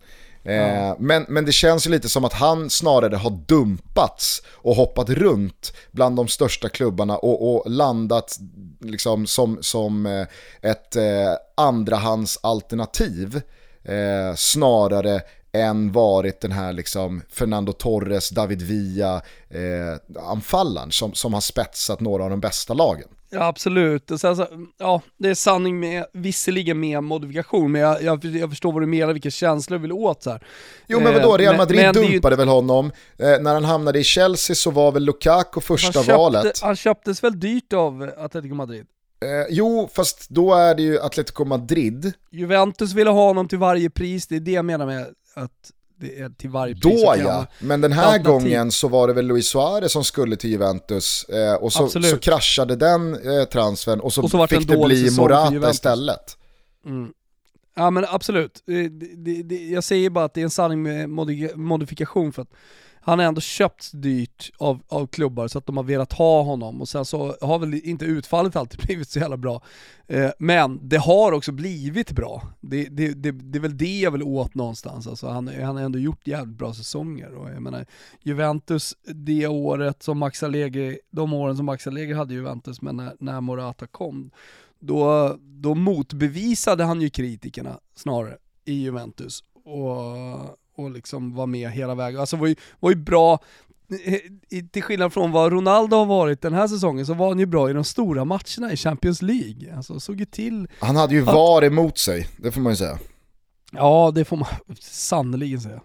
Eh, men, men det känns ju lite som att han snarare har dumpats och hoppat runt bland de största klubbarna och, och landat liksom som, som eh, ett eh, andrahandsalternativ eh, snarare än varit den här liksom Fernando Torres, David Villa eh, anfallaren som, som har spetsat några av de bästa lagen. Ja absolut, och sen så, ja det är sanning med, visserligen med modifikation, men jag, jag, jag förstår vad du menar, vilka känslor du vill åt så här. Jo men vadå, Real Madrid men, men dumpade ju... väl honom, eh, när han hamnade i Chelsea så var väl Lukaku första han köpte, valet. Han köptes väl dyrt av Atletico Madrid? Eh, jo, fast då är det ju Atletico Madrid. Juventus ville ha honom till varje pris, det är det jag menar med att det till varje pris. Då ja, men den här gången så var det väl Luis Suarez som skulle till Juventus eh, och så, så kraschade den eh, transfern och så, och så fick det bli Morata istället. Mm. Ja men absolut, det, det, det, jag säger bara att det är en sanning med modifikation för att han har ändå köpts dyrt av, av klubbar så att de har velat ha honom och sen så har väl inte utfallet alltid blivit så jävla bra. Eh, men det har också blivit bra. Det, det, det, det, är väl det jag vill åt någonstans. Alltså han, han har ändå gjort jävligt bra säsonger och jag menar Juventus det året som Max Allegri, de åren som Max Allegri hade Juventus men när, när Morata kom, då, då motbevisade han ju kritikerna snarare i Juventus och, och liksom vara med hela vägen. Alltså var ju, var ju bra, till skillnad från vad Ronaldo har varit den här säsongen så var han ju bra i de stora matcherna i Champions League. Alltså såg ju till... Han hade ju VAR emot sig, det får man ju säga. Ja, det får man sannerligen säga.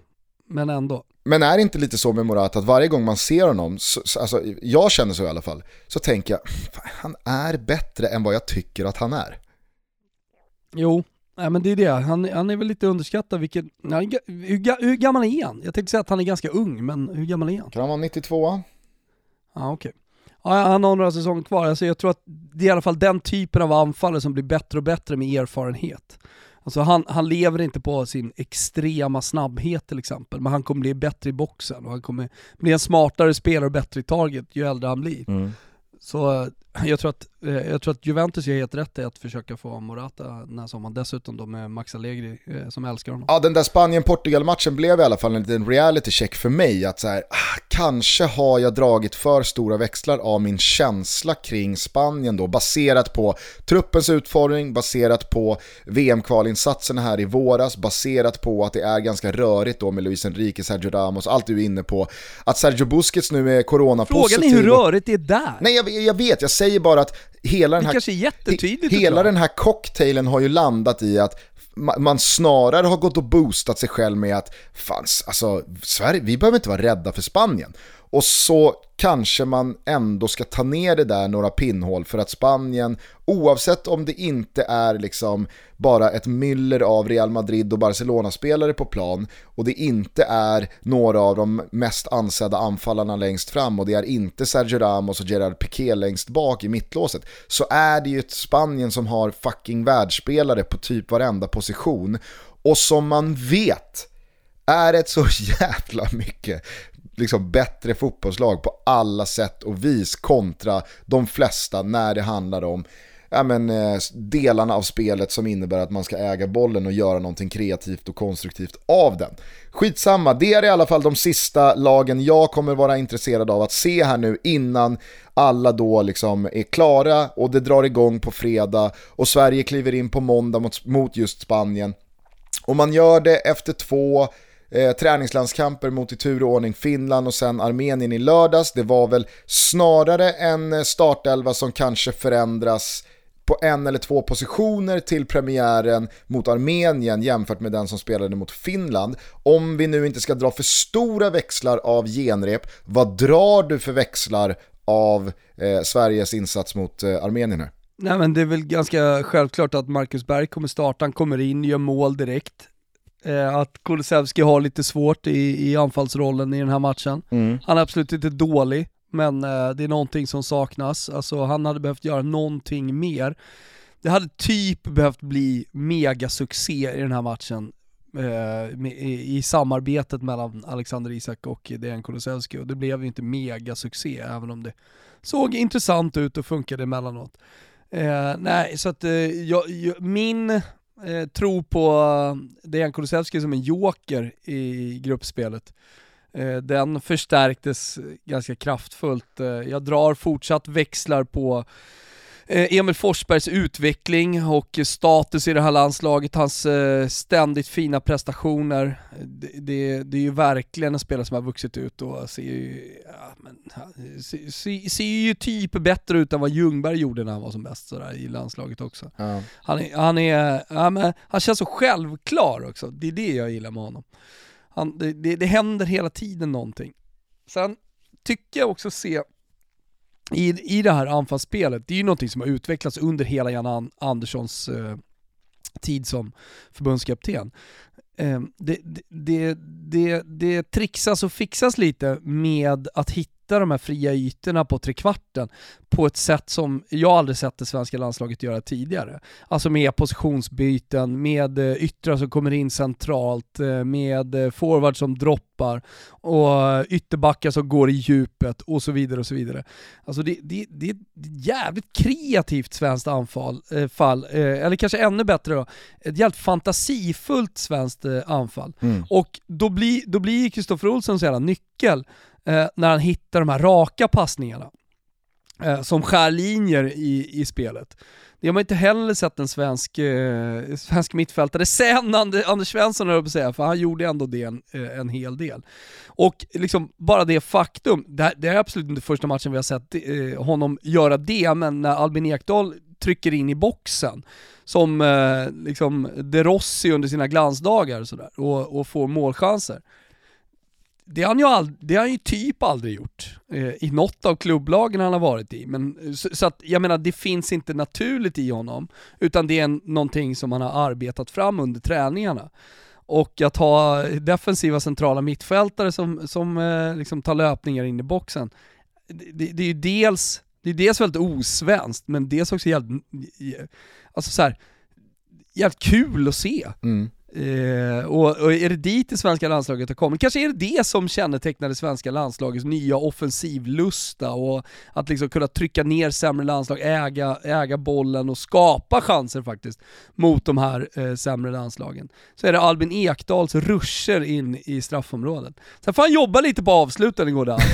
Men ändå. Men är det inte lite så med Morata att varje gång man ser honom, så, alltså, jag känner så i alla fall, så tänker jag, han är bättre än vad jag tycker att han är. Jo, Nej men det är det, han, han är väl lite underskattad vilket, hur, hur, gammal är han? Jag tänkte säga att han är ganska ung, men hur gammal är han? Kan han vara 92? Ja okej. Okay. Ja, han har några säsonger kvar, alltså jag tror att det är i alla fall den typen av anfallare som blir bättre och bättre med erfarenhet. Alltså han, han lever inte på sin extrema snabbhet till exempel, men han kommer bli bättre i boxen och han kommer bli en smartare spelare och bättre i target ju äldre han blir. Mm. Så jag tror, att, eh, jag tror att Juventus gör helt rätt i att försöka få Morata den här sommaren. Dessutom då med Max Allegri eh, som älskar honom. Ja, den där Spanien-Portugal-matchen blev i alla fall en liten reality check för mig. Att så här, ah, kanske har jag dragit för stora växlar av min känsla kring Spanien då, baserat på truppens utformning, baserat på VM-kvalinsatserna här i våras, baserat på att det är ganska rörigt då med Luis Enrique, Sergio Ramos, allt du är inne på. Att Sergio Busquets nu är coronapositiv. Frågan är hur rörigt det är där? Nej, jag, jag vet, jag säger bara att hela den här, hela den här cocktailen har ju landat i att man snarare har gått och boostat sig själv med att fan, alltså, Sverige, vi behöver inte vara rädda för Spanien. Och så kanske man ändå ska ta ner det där några pinnhål för att Spanien, oavsett om det inte är liksom bara ett myller av Real Madrid och Barcelona-spelare på plan och det inte är några av de mest ansedda anfallarna längst fram och det är inte Sergio Ramos och Gerard Piqué längst bak i mittlåset så är det ju ett Spanien som har fucking världsspelare på typ varenda position. Och som man vet är ett så jävla mycket liksom bättre fotbollslag på alla sätt och vis kontra de flesta när det handlar om ja, men, eh, delarna av spelet som innebär att man ska äga bollen och göra någonting kreativt och konstruktivt av den. Skitsamma, det är i alla fall de sista lagen jag kommer vara intresserad av att se här nu innan alla då liksom är klara och det drar igång på fredag och Sverige kliver in på måndag mot, mot just Spanien. Och man gör det efter två eh, träningslandskamper mot i tur och ordning Finland och sen Armenien i lördags. Det var väl snarare en eh, startelva som kanske förändras på en eller två positioner till premiären mot Armenien jämfört med den som spelade mot Finland. Om vi nu inte ska dra för stora växlar av genrep, vad drar du för växlar av eh, Sveriges insats mot eh, Armenien här? Nej men det är väl ganska självklart att Marcus Berg kommer starta, han kommer in, gör mål direkt. Eh, att Kulusevski har lite svårt i, i anfallsrollen i den här matchen. Mm. Han är absolut inte dålig, men eh, det är någonting som saknas. Alltså han hade behövt göra någonting mer. Det hade typ behövt bli megasuccé i den här matchen eh, i, samarbetet mellan Alexander Isak och Dejan Kulusevski och det blev ju inte megasuccé även om det såg intressant ut och funkade emellanåt. Eh, nej, så att eh, jag, jag, min eh, tro på eh, Dejan Kulusevski som en joker i gruppspelet. Eh, den förstärktes ganska kraftfullt. Eh, jag drar fortsatt växlar på Emil Forsbergs utveckling och status i det här landslaget, hans eh, ständigt fina prestationer. Det, det, det är ju verkligen en spelare som har vuxit ut och ser ju, ja, men, ser, ser, ser, ju typ bättre ut än vad Ljungberg gjorde när han var som bäst sådär, i landslaget också. Ja. Han, är, han, är, ja, men, han känns så självklar också, det är det jag gillar med honom. Han, det, det, det händer hela tiden någonting. Sen tycker jag också se i, i det här anfallsspelet, det är ju någonting som har utvecklats under hela Jan Anderssons eh, tid som förbundskapten. Eh, det, det, det, det trixas och fixas lite med att hitta hitta de här fria ytorna på trekvarten på ett sätt som jag aldrig sett det svenska landslaget göra tidigare. Alltså med positionsbyten, med eh, yttrar som kommer in centralt, eh, med eh, forwards som droppar och ytterbackar som går i djupet och så vidare och så vidare. Alltså det, det, det är ett jävligt kreativt svenskt anfall, fall, eller kanske ännu bättre då, ett jävligt fantasifullt svenskt anfall. Mm. Och då blir, då blir Kristoffer Olsson så jävla nyckel eh, när han hittar de här raka passningarna. eh, som skär linjer i, i spelet. Det har man inte heller sett en svensk, eh, svensk mittfältare sen Anders Svensson höll på att säga, för han gjorde ändå det en, eh, en hel del. Och liksom bara det faktum, det, det är absolut inte första matchen vi har sett eh, honom göra det, men när Albin Ekdal trycker in i boxen, som eh, liksom De Rossi under sina glansdagar och sådär, och, och får målchanser det har han ju, all, det har han ju typ aldrig gjort eh, i något av klubblagen han har varit i. Men, så, så, att jag menar, det finns inte naturligt i honom, utan det är en, någonting som han har arbetat fram under träningarna. Och att ha defensiva centrala mittfältare som, som eh, liksom tar löpningar in i boxen, det, det är ju dels, det är dels väldigt osvenskt, men dels också jävligt, alltså så här, jävligt kul att se. Mm. Eh, och, och, är det dit det svenska landslaget har kommit? Kanske är det det som kännetecknar det svenska landslagets nya offensivlusta och att liksom kunna trycka ner sämre landslag, äga, äga bollen och skapa chanser faktiskt mot de här eh, sämre landslagen. Så är det Albin Ekdals ruscher in i straffområdet. Sen får han jobba lite på avsluten går det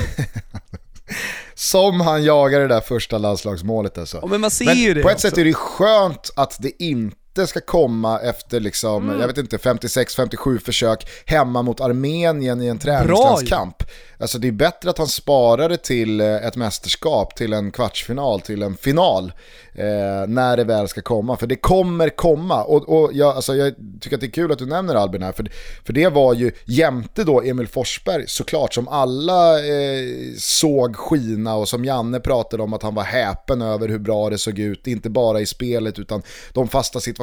Som han jagar det där första landslagsmålet alltså. Ja, men man ser men ju det På ett också. sätt är det skönt att det inte inte ska komma efter liksom, mm. jag vet inte, 56-57 försök hemma mot Armenien i en träningslandskamp. Alltså det är bättre att han sparar det till eh, ett mästerskap, till en kvartsfinal, till en final. Eh, när det väl ska komma. För det kommer komma. Och, och jag, alltså jag tycker att det är kul att du nämner Albin här. För, för det var ju jämte då Emil Forsberg såklart som alla eh, såg skina och som Janne pratade om att han var häpen över hur bra det såg ut. Inte bara i spelet utan de fasta situationerna.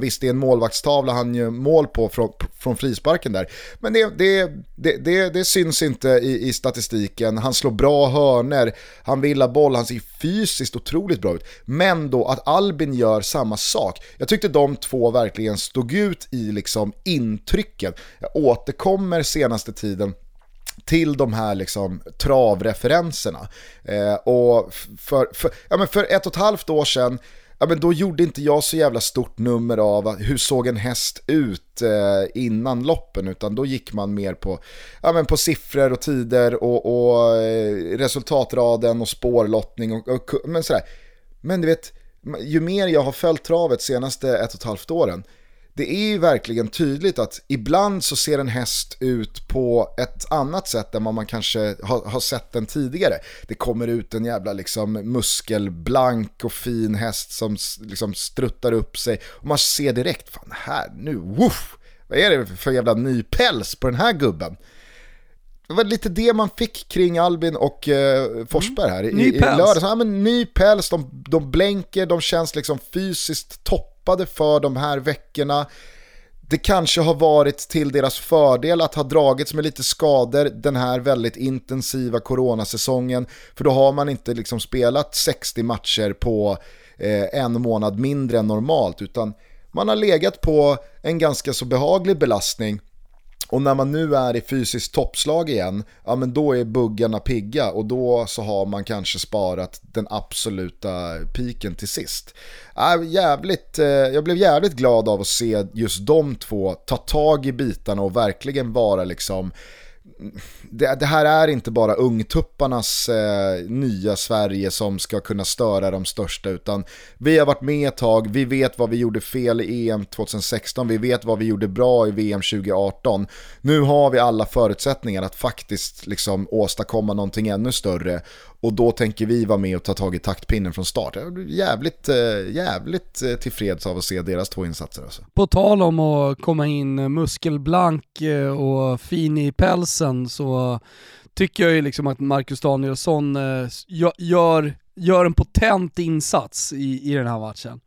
Visst det är en målvaktstavla han gör mål på från, från frisparken där. Men det, det, det, det, det syns inte i, i statistiken. Han slår bra hörner, han vill ha boll, han ser fysiskt otroligt bra ut. Men då att Albin gör samma sak. Jag tyckte de två verkligen stod ut i liksom intrycken. Jag återkommer senaste tiden till de här liksom travreferenserna. Eh, och för, för, ja, men för ett och ett halvt år sedan ja, men då gjorde inte jag så jävla stort nummer av hur såg en häst ut eh, innan loppen, utan då gick man mer på, ja, men på siffror och tider och, och eh, resultatraden och spårlottning. Och, och, men, sådär. men du vet, ju mer jag har följt travet senaste ett och ett halvt åren, det är ju verkligen tydligt att ibland så ser en häst ut på ett annat sätt än vad man kanske har, har sett den tidigare. Det kommer ut en jävla liksom muskelblank och fin häst som liksom struttar upp sig och man ser direkt, fan här nu, woof, vad är det för jävla ny päls på den här gubben? Det var lite det man fick kring Albin och eh, Forsberg här i, ny i, lördags. Ja, men ny päls, de, de blänker, de känns liksom fysiskt topp tappade för de här veckorna. Det kanske har varit till deras fördel att ha dragits med lite skador den här väldigt intensiva coronasäsongen. För då har man inte liksom spelat 60 matcher på eh, en månad mindre än normalt. Utan man har legat på en ganska så behaglig belastning. Och när man nu är i fysiskt toppslag igen, ja men då är buggarna pigga och då så har man kanske sparat den absoluta piken till sist. Äh, jävligt, eh, jag blev jävligt glad av att se just de två ta tag i bitarna och verkligen vara liksom det, det, här är inte bara ungtupparnas eh, nya Sverige som ska kunna störa de största utan vi har varit med ett tag, vi vet vad vi gjorde fel i EM 2016, vi vet vad vi gjorde bra i VM 2018. Nu har vi alla förutsättningar att faktiskt liksom åstadkomma någonting ännu större och då tänker vi vara med och ta tag i taktpinnen från start. Jag blir jävligt, eh, jävligt eh, tillfreds av att se deras två insatser. Alltså. På tal om att komma in muskelblank eh, och fin i pälsen så tycker jag ju liksom att Marcus Danielsson eh, gör, gör en potent insats i, i den här matchen.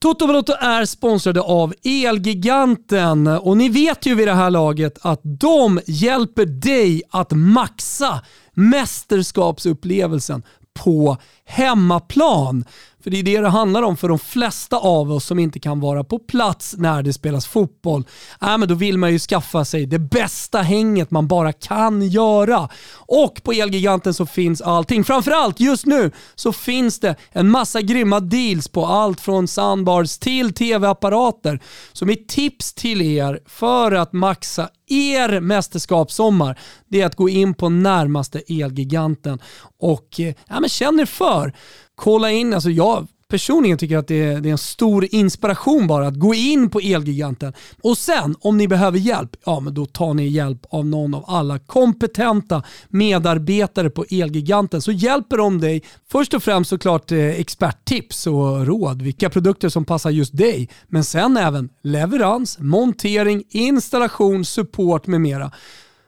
Toto Balotto är sponsrade av Elgiganten och ni vet ju vid det här laget att de hjälper dig att maxa mästerskapsupplevelsen på hemmaplan. För det är det det handlar om för de flesta av oss som inte kan vara på plats när det spelas fotboll. Äh, men då vill man ju skaffa sig det bästa hänget man bara kan göra. Och på Elgiganten så finns allting. Framförallt just nu så finns det en massa grymma deals på allt från soundbars till tv-apparater. Så mitt tips till er för att maxa er mästerskapssommar, det är att gå in på närmaste Elgiganten. Och eh, ja, men känn er för. Kolla in, alltså jag personligen tycker jag att det är, det är, en stor inspiration bara att gå in på Elgiganten. Och sen om ni behöver hjälp, ja men då tar ni hjälp av någon av alla kompetenta medarbetare på Elgiganten så hjälper de dig först och främst såklart eh, experttips och råd, vilka produkter som passar just dig, men sen även leverans, montering, installation, support med mera.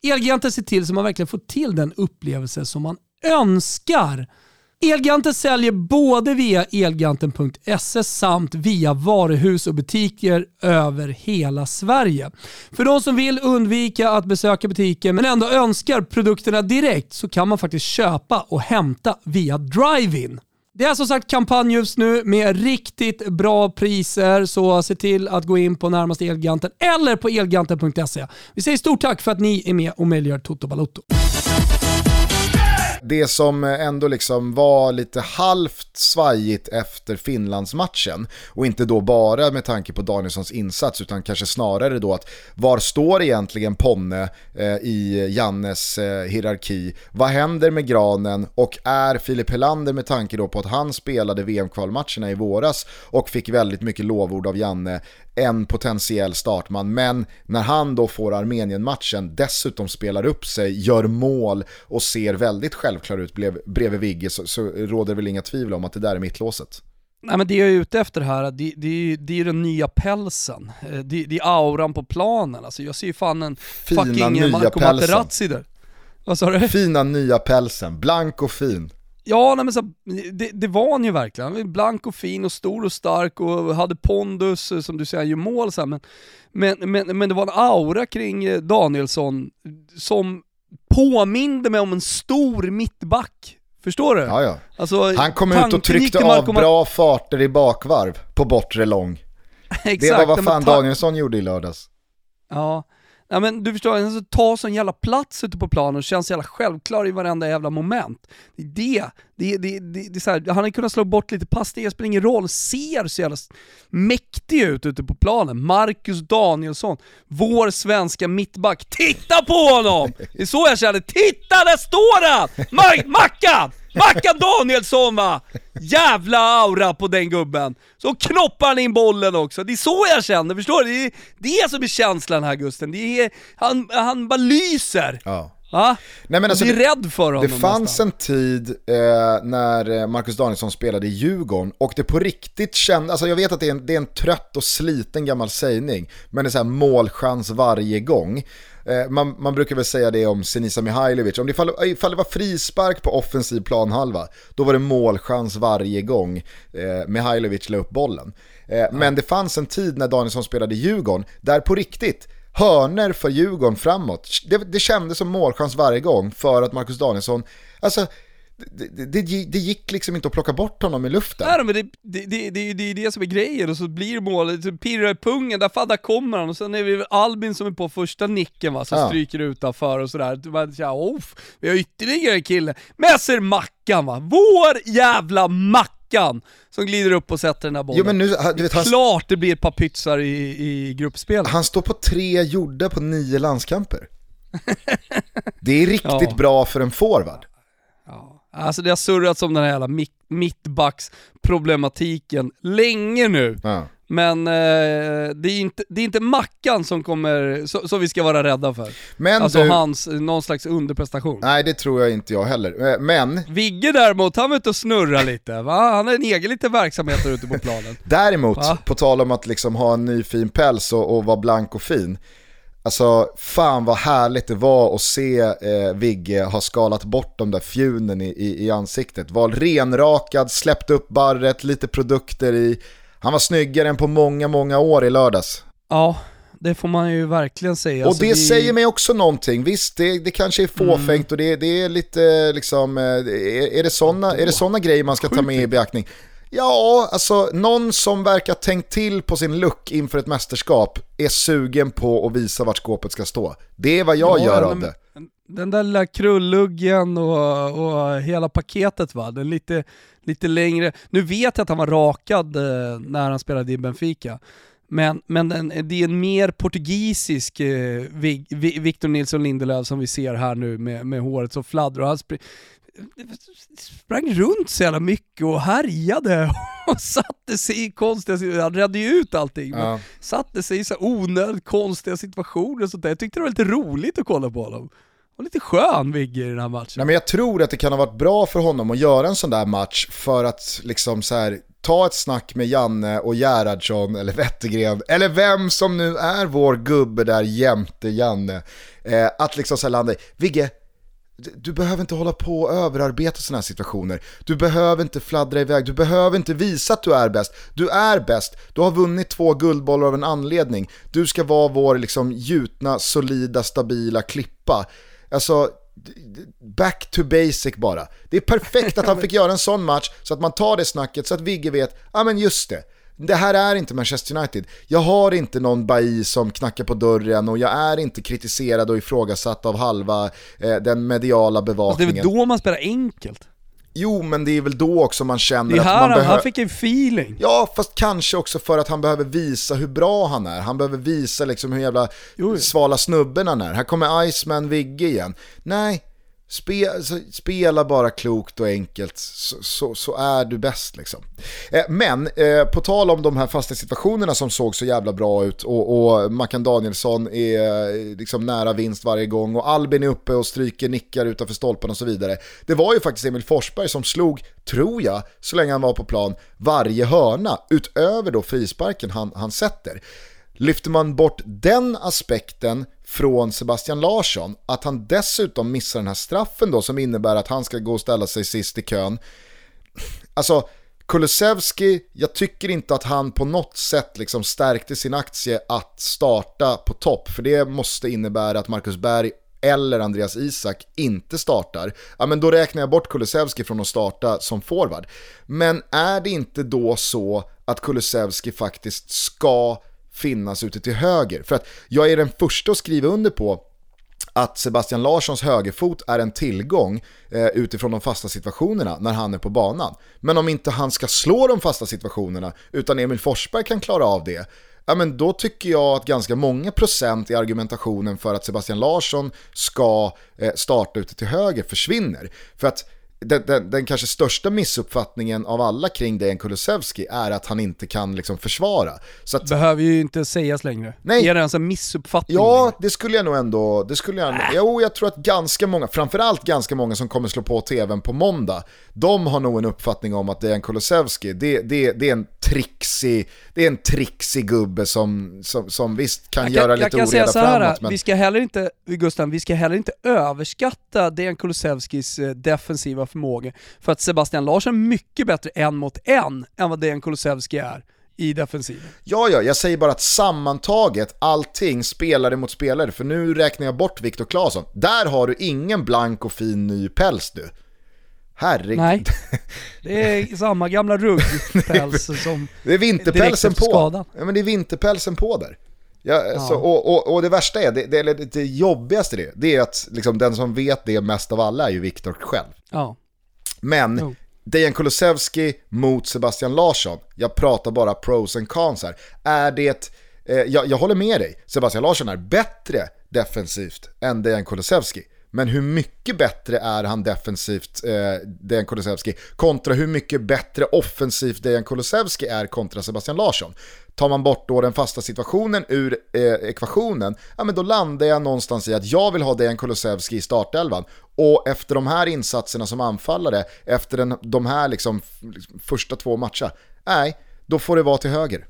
Elgiganten ser till så man verkligen får till den upplevelse som man önskar Elgiganten säljer både via elgiganten.se samt via varuhus och butiker över hela Sverige. För de som vill undvika att besöka butiken men ändå önskar produkterna direkt så kan man faktiskt köpa och hämta via Drive-In. Det är som sagt kampanj just nu med riktigt bra priser, så se till att gå in på närmaste Elgiganten eller på elgiganten.se. Vi säger stort tack för att ni är med och möjliggör Toto Balotto det som ändå liksom var lite halvt svajigt efter Finlandsmatchen och inte då bara med tanke på Danielssons insats utan kanske snarare då att var står egentligen Ponne eh, i Jannes eh, hierarki? Vad händer med Granen och är Filip Helander med tanke då på att han spelade VM-kvalmatcherna i våras och fick väldigt mycket lovord av Janne en potentiell startman. Men när han då får Armenien-matchen, dessutom spelar upp sig, gör mål och ser väldigt självklar ut bredvid Vigge så, så råder väl inga tvivel om att det där är mittlåset. Nej men det jag är ute efter här, det, det, det är den nya pälsen. Eh, det, det är auran på planen. Alltså jag ser ju fan en Fina fucking Marco Materazzi där. Vad sa du? Fina nya pälsen, blank och fin. Ja, nej, men så, det, det, var han ju verkligen. Han var blank och fin och stor och stark och hade pondus, som du säger, han gör mål så här, men, men, men, men det var en aura kring eh, Danielsson som påminde mig om en stor mittback. Förstår du? Ja, ja. Alltså, han kom ut och tryckte av bra farter i bakvarv på bortre lång. Exakt, det var vad fan Danielsson gjorde i lördags. Ja, Ja men du förstår, alltså, ta sån jävla plats ute på planen och känns jävla självklar i varenda jävla moment. Det är det. det, det, det, det är så här, han hade kunnat slå bort lite pass, det spelar ingen roll. Ser så jävla mäktig ut ute på planen. Marcus Danielsson, vår svenska mittback. Titta på honom! Det är så jag känner. Titta, där står han! Mackan! Mackan Danielsson va! Jävla aura på den gubben. Så knoppar han in bollen också. Det är så jag känner, förstår du? Det är det som är känslan här Gusten. Det är, han, han bara lyser. Ja. Va? Nej, men alltså, du är rädd för honom Det fanns nästan. en tid eh, när eh, Marcus Danielsson spelade i Djurgården och det på riktigt kändes, alltså jag vet att det är, en, det är en trött och sliten gammal sägning, men det är så här målchans varje gång. Eh, man, man, brukar väl säga det om Senisa Mihailovic, om det fall, ifall det var frispark på offensiv planhalva, då var det målchans varje gång eh, Mihailovic la upp bollen. Eh, Men det fanns en tid när Danielsson spelade i Djurgården, där på riktigt, hörner för Djurgården framåt, det, det kändes som målchans varje gång för att Marcus Danielsson, alltså det, det, det, gick liksom inte att plocka bort honom i luften. Nej men det, det, det, är det som är grejen, och så blir målet, så pirrar i pungen, där fan där kommer han, och sen är det Albin som är på första nicken va, som ja. stryker utanför och sådär. Man oh, vi har ytterligare en kille. Men jag ser Mackan va, vår jävla Mackan! Som glider upp och sätter den där bollen. Jo, men nu, du vet, han... Klart det blir ett par pytsar i, i gruppspelet. Han står på tre gjorda på nio landskamper. det är riktigt ja. bra för en forward. Alltså det har surrats om den här jävla mittbacksproblematiken länge nu. Ja. Men eh, det, är inte, det är inte Mackan som kommer, som, som vi ska vara rädda för. Men alltså du, hans, någon slags underprestation. Nej det tror jag inte jag heller, eh, men... Vigge däremot, han var ute och snurra lite va? Han har en egen liten verksamhet där ute på planen. däremot, va? på tal om att liksom ha en ny fin päls och, och vara blank och fin. Alltså fan vad härligt det var att se eh, Vigge ha skalat bort de där fjunen i, i, i ansiktet. Var renrakad, släppt upp barret, lite produkter i. Han var snyggare än på många, många år i lördags. Ja, det får man ju verkligen säga. Och Alltså, det säger mig också någonting. Visst, det, det kanske är fåfängt Mm. och det, det är lite liksom, eh, är, är det sådana grejer man ska ta med i beaktning? Ja, alltså någon som verkar tänkt till på sin look inför ett mästerskap är sugen på att visa vart skåpet ska stå. Det är vad jag Ja, gör men- av det. Den där lilla krulluggen och, och hela paketet va, den lite, lite längre. Nu vet jag att han var rakad eh, när han spelade i Benfica. Men, men den, det är en mer portugisisk eh, Vi- Vi- Victor Nilsson Lindelöf som vi ser här nu med, med håret som fladdrar. Han spr sprang runt så jävla mycket och härjade och satte sig i konstiga Han redde ju ut allting. men Ja. satte sig i så onödigt konstiga situationer och sånt där. Jag tyckte det var lite roligt att kolla på honom var lite skön Vigge i den här matchen. Nej, men jag tror att det kan ha varit bra för honom att göra en sån där match för att liksom så här, ta ett snack med Janne och Gerhardsson eller Wettergren, eller vem som nu är vår gubbe där jämte Janne. Eh, att liksom så här landa i, Vigge, du behöver inte hålla på och överarbeta sådana här situationer. Du behöver inte fladdra iväg, du behöver inte visa att du är bäst. Du är bäst, du har vunnit två guldbollar av en anledning. Du ska vara vår liksom gjutna, solida, stabila klippa. Alltså, back to basic bara. Det är perfekt att han fick göra en sån match så att man tar det snacket så att Vigge vet, ja ah, men just det. Det här är inte Manchester United. Jag har inte någon Bailly som knackar på dörren och jag är inte kritiserad och ifrågasatt av halva eh, den mediala Alltså, det är bevakningen. väl då man spelar enkelt? Jo, men det är väl då också man känner Det är att här man behöver... han fick en feeling. Ja, fast kanske också för att han behöver visa hur bra han är. Han behöver visa liksom hur jävla Jo. svala snubben han är. Här kommer Iceman Vigge igen. Nej, spe, alltså, spela bara klokt och enkelt så, så, så är du bäst liksom. Eh, men eh, på tal om de här fasta situationerna som såg så jävla bra ut och, och Mackan Danielsson är eh, liksom nära vinst varje gång och Albin är uppe och stryker nickar utanför stolpen och så vidare. Det var ju faktiskt Emil Forsberg som slog, tror jag, så länge han var på plan, varje hörna utöver då frisparken han, han sätter. Lyfter man bort den aspekten från Sebastian Larsson, att han dessutom missar den här straffen då som innebär att han ska gå och ställa sig sist i kön. Alltså, Kulusevski, jag tycker inte att han på något sätt liksom stärkte sin aktie att starta på topp, för det måste innebära att Marcus Berg eller Andreas Isak inte startar, ja men då räknar jag bort Kulusevski från att starta som forward. Men är det inte då så att Kulusevski faktiskt ska finnas ute till höger? För att jag är den första att skriva under på att Sebastian Larssons högerfot är en tillgång eh, utifrån de fasta situationerna när han är på banan. Men om inte han ska slå de fasta situationerna utan Emil Forsberg kan klara av det, ja men då tycker jag att ganska många procent i argumentationen för att Sebastian Larsson ska eh, starta ute till höger försvinner. För att den, den, den kanske största missuppfattningen av alla kring Dejan Kulusevski är att han inte kan liksom försvara. Så att Behöver ju inte sägas längre. Nej. Är det ens en missuppfattning? Ja, längre? det skulle jag nog ändå, det skulle jag, jo jag tror att ganska många, framförallt ganska många som kommer slå på tvn på måndag, de har nog en uppfattning om att Dejan Kulusevski, det, det, det är en trixig, det är en trixig gubbe som, som, som visst kan Jag göra kan, lite jag kan oreda säga så här, framåt. Men, vi ska heller inte, Gusten, vi ska heller inte överskatta Dejan Kulusevskis eh, defensiva förmåga. För att Sebastian Larsson är mycket bättre en mot en än vad Dejan Kulusevski är i defensiven. ja, ja, jag säger bara att sammantaget, allting spelare mot spelare, för nu räknar jag bort Viktor Claesson. Där har du ingen blank och fin ny päls du. Herregud. Nej, det är samma gamla ruggpäls som... Det är vinterpälsen på. Ja, men det är vinterpälsen på där. Ja, Så, och, och, och det värsta är, det, det, det jobbigaste det, det är att liksom, den som vet det mest av alla är ju Viktor själv. Ja. Men Jo. Dejan Kulusevski mot Sebastian Larsson, jag pratar bara pros and cons här. Är det, eh, jag, jag håller med dig, Sebastian Larsson är bättre defensivt än Dejan Kulusevski. Men hur mycket bättre är han defensivt, eh, Dejan Kulusevski, kontra hur mycket bättre offensivt Dejan Kulusevski är kontra Sebastian Larsson? Tar man bort då den fasta situationen ur eh, ekvationen, ja men då landar jag någonstans i att jag vill ha Dejan Kulusevski i startelvan. Och efter de här insatserna som anfallare, efter den, de här liksom, liksom första två matcherna, nej, då får det vara till höger.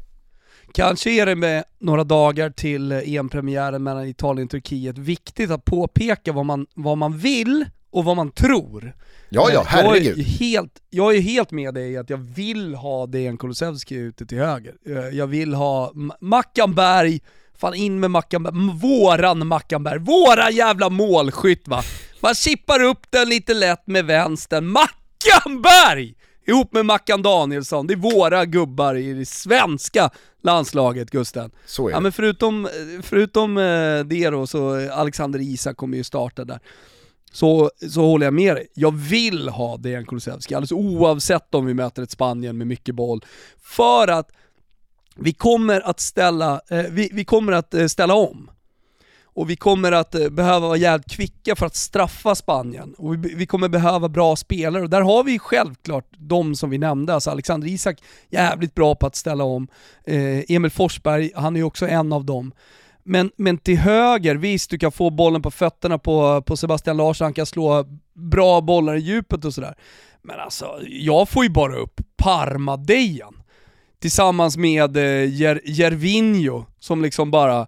Kanske är det med några dagar till EM-premiären mellan Italien och Turkiet viktigt att påpeka vad man, vad man vill och vad man tror. Ja, ja, Eh, Jag är, herregud. helt, jag är helt med dig i att jag vill ha Dejan Kulusevski ute till höger. Eh, Jag vill ha Mackan Berg Fan in med Mackan våran Mackanberg, våran jävla målskytt va. Man chippar upp den lite lätt med vänstern. Mackanberg! Ihop med Mackan Danielsson, det är våra gubbar i det svenska landslaget Gusten. Så är det. Ja men förutom, förutom eh, det då, så Alexander Isak kommer ju starta där. Så, så håller jag med dig. Jag vill ha Dejan Kulusevski, alldeles oavsett om vi möter ett Spanien med mycket boll. För att vi kommer att ställa, eh, vi, vi kommer att eh, ställa om. Och vi kommer att eh, behöva vara jävligt kvicka för att straffa Spanien. Och vi, vi, kommer behöva bra spelare och där har vi självklart de som vi nämnde, alltså Alexander Isak, jävligt bra på att ställa om. Eh, Emil Forsberg, han är ju också en av dem. Men, men till höger, visst du kan få bollen på fötterna på, på Sebastian Larsson, han kan slå bra bollar i djupet och sådär. Men alltså, jag får ju bara upp Parmadejan. tillsammans med eh, Jer Jervinho som liksom bara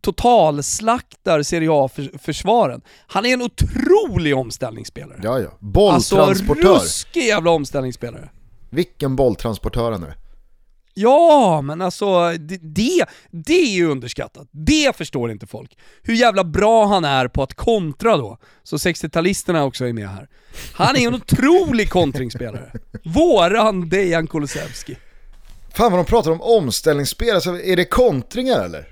totalslaktar Serie A-försvaren. Han är en otrolig omställningsspelare. Ja, ja. Bolltransportör. Alltså ruskig jävla omställningsspelare. Vilken bolltransportör han är. Ja, men alltså det, det, det är ju underskattat. Det förstår inte folk. Hur jävla bra han är på att kontra då. Så 60-talisterna också är med här. Han är en otrolig kontringsspelare. Våran Dejan Kulusevski. Fan vad de pratar om omställningsspel, alltså, är det kontringar eller?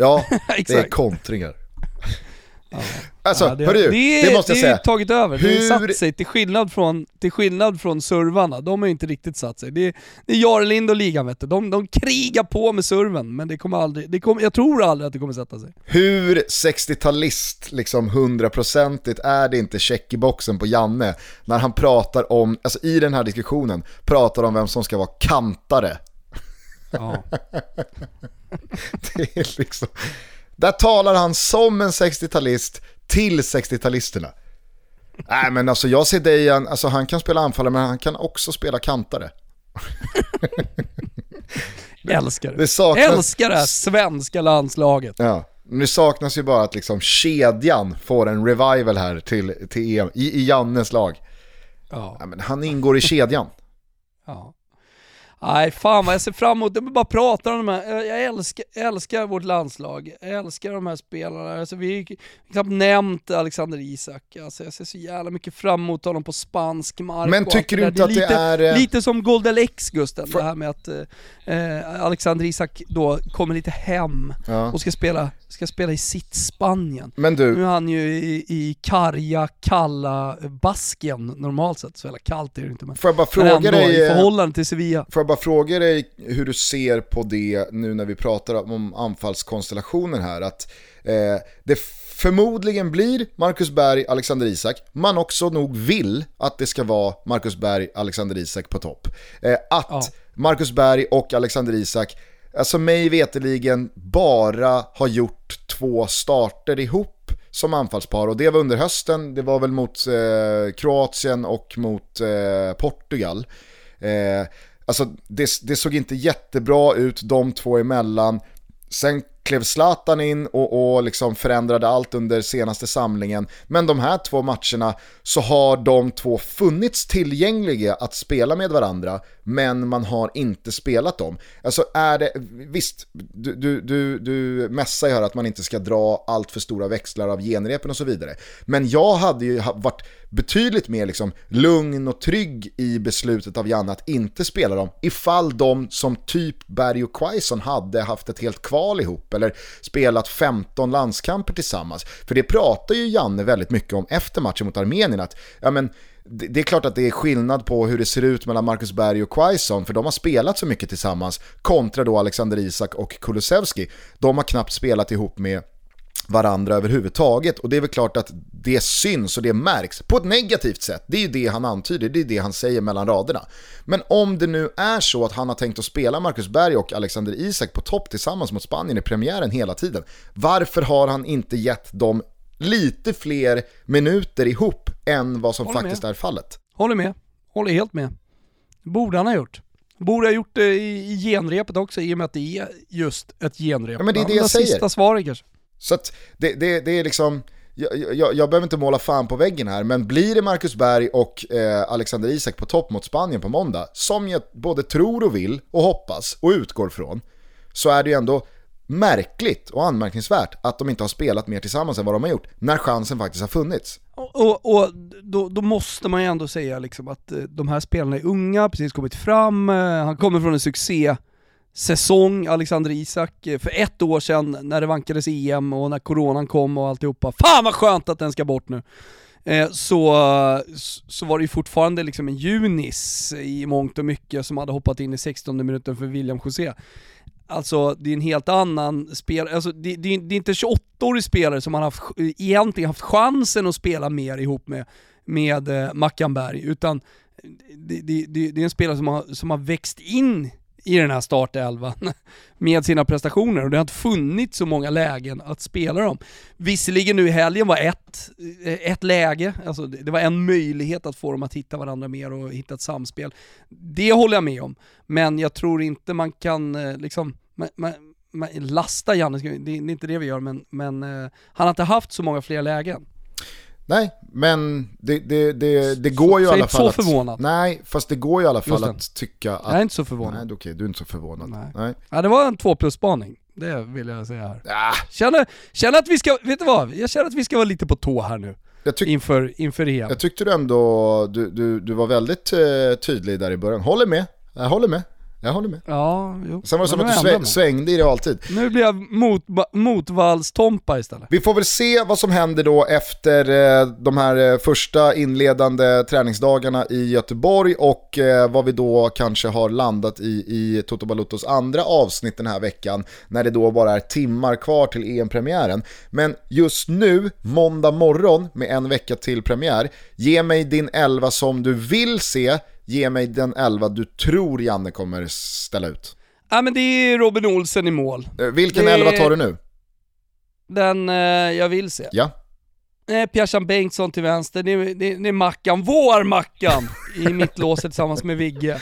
Ja, det är kontringar. Ja. Alltså, ja, det, hörru, det, det måste jag säga. Det är tagit över, Hur... det har satt sig till skillnad från, till skillnad från servarna. De har inte riktigt satt sig. Det är, det är Jarlind och ligan vet du. De, de krigar på med serven, men det kommer aldrig, det kommer, jag tror aldrig att det kommer sätta sig. Hur 60-talist, liksom hundraprocentigt, är det inte check i boxen på Janne när han pratar om, alltså i den här diskussionen, pratar om vem som ska vara kantare. Ja. det är liksom... Där talar han som en 60-talist till 60-talisterna. Nej men alltså jag ser Dejan, alltså han kan spela anfallare men han kan också spela kantare. Älskar det. det saknas... Älskar det här svenska landslaget. Ja. Det saknas ju bara att liksom kedjan får en revival här till, till EM, i, i Jannes lag. Ja. ja men han ingår i kedjan. Ja. Nej, fan vad jag ser fram emot, jag bara pratar om de här, jag älskar, älskar vårt landslag, jag älskar de här spelarna. Alltså, vi har knappt nämnt Alexander Isak, alltså, jag ser så jävla mycket fram emot honom på spansk mark. Men tycker du inte att lite, det är... Eh, lite som Goldel X Gusten, för... det här med att eh, Alexander Isak då kommer lite hem ja. och ska spela, ska spela i sitt Spanien. Men du... Nu är han ju i, i karga, kalla Baskien normalt sett, så jävla kallt är det inte men... Får jag bara fråga ändå, dig... i förhållande till Sevilla bara fråga dig hur du ser på det nu när vi pratar om anfallskonstellationer här. Att eh, det förmodligen blir Marcus Berg, Alexander Isak. Man också nog vill att det ska vara Marcus Berg, Alexander Isak på topp. Eh, att ja. Marcus Berg och Alexander Isak, alltså mig veteligen bara har gjort två starter ihop som anfallspar och det var under hösten, det var väl mot eh, Kroatien och mot eh, Portugal. Eh, Alltså det, det såg inte jättebra ut de två emellan. Sen klev Zlatan in och, och liksom förändrade allt under senaste samlingen. Men de här två matcherna så har de två funnits tillgängliga att spela med varandra, men man har inte spelat dem. Alltså är det, visst, du, du, du, du mässar ju här att man inte ska dra allt för stora växlar av genrepen och så vidare. Men jag hade ju varit betydligt mer liksom lugn och trygg i beslutet av Janne att inte spela dem ifall de som typ Berg och Quaison hade haft ett helt kval ihop eller spelat 15 landskamper tillsammans. För det pratar ju Janne väldigt mycket om efter matchen mot Armenien att ja, men, det är klart att det är skillnad på hur det ser ut mellan Marcus Berg och Quaison, för de har spelat så mycket tillsammans, kontra då Alexander Isak och Kulusevski. De har knappt spelat ihop med varandra överhuvudtaget. Och det är väl klart att det syns och det märks på ett negativt sätt. Det är ju det han antyder, det är det han säger mellan raderna. Men om det nu är så att han har tänkt att spela Marcus Berg och Alexander Isak på topp tillsammans mot Spanien i premiären hela tiden, varför har han inte gett dem lite fler minuter ihop än vad som Håller faktiskt med. är fallet? Håller med, håller helt med. Borde han ha gjort. Borde ha gjort det i genrepet också i och med att det är just ett genrep. Ja, men det är det jag säger. Sista svaret kanske. Så att det, det, det är liksom, jag, jag, jag, behöver inte måla fan på väggen här, men blir det Marcus Berg och eh, Alexander Isak på topp mot Spanien på måndag, som jag både tror och vill och hoppas och utgår från, så är det ju ändå märkligt och anmärkningsvärt att de inte har spelat mer tillsammans än vad de har gjort, när chansen faktiskt har funnits. Och, och, och då, då, måste man ju ändå säga liksom att eh, de här spelarna är unga, precis kommit fram, eh, han kommer från en succé säsong, Alexander Isak, eh, för ett år sedan när det vankades EM och när coronan kom och alltihopa. Fan vad skönt att den ska bort nu! Eh, så, så var det ju fortfarande liksom en junis i mångt och mycket som hade hoppat in i 16 minuten för William José. Alltså det är en helt annan spelare, alltså, det, det, det, är inte 28-årig spelare som man haft, eh, egentligen haft chansen att spela mer ihop med, med eh, Mackan Berg, utan det, det, det, är en spelare som har, som har växt in i den här startelvan med sina prestationer och det har inte funnits så många lägen att spela dem. Visserligen nu i helgen var ett, eh, ett läge, alltså det var en möjlighet att få dem att hitta varandra mer och hitta ett samspel. Det håller jag med om, men jag tror inte man kan eh, liksom, man, man, man lasta Janne, det är inte det vi gör, men, men eh, han har inte haft så många fler lägen. Nej, men det, det, det, det går ju i alla fall så att... förvånad. Nej, fast det går ju i alla fall att tycka att... Jag är inte så förvånad. Nej, okej, du är inte så förvånad. Nej. Nej. Ja, det var en två plus-spaning. Det vill jag säga här. Ah. Känner, känner att vi ska, vet du vad? Jag känner att vi ska vara lite på tå här nu. Jag inför, inför EM. Jag tyckte du ändå, du, du, du var väldigt uh, tydlig där i början. Håller med, jag håller med. Jag håller med. Ja, jo. Sen var det som att du sväng, svängde i det alltid. Nu blir jag mot, motvallstompa istället. Vi får väl se vad som händer då efter eh, de här eh, första inledande träningsdagarna i Göteborg och eh, vad vi då kanske har landat i i Toto Balutos andra avsnitt den här veckan när det då bara är timmar kvar till EM-premiären. Men just nu, måndag morgon med en vecka till premiär, ge mig din elva som du vill se Ge mig den elva du tror Janne kommer ställa ut. Ja men det är Robin Olsen i mål. Eh, vilken det... elva tar du nu? Den eh, jag vill se. Ja. Eh, Pierre Bengtsson till vänster, det är, det, det är Mackan, vår Mackan, i mittlåset tillsammans med Vigge.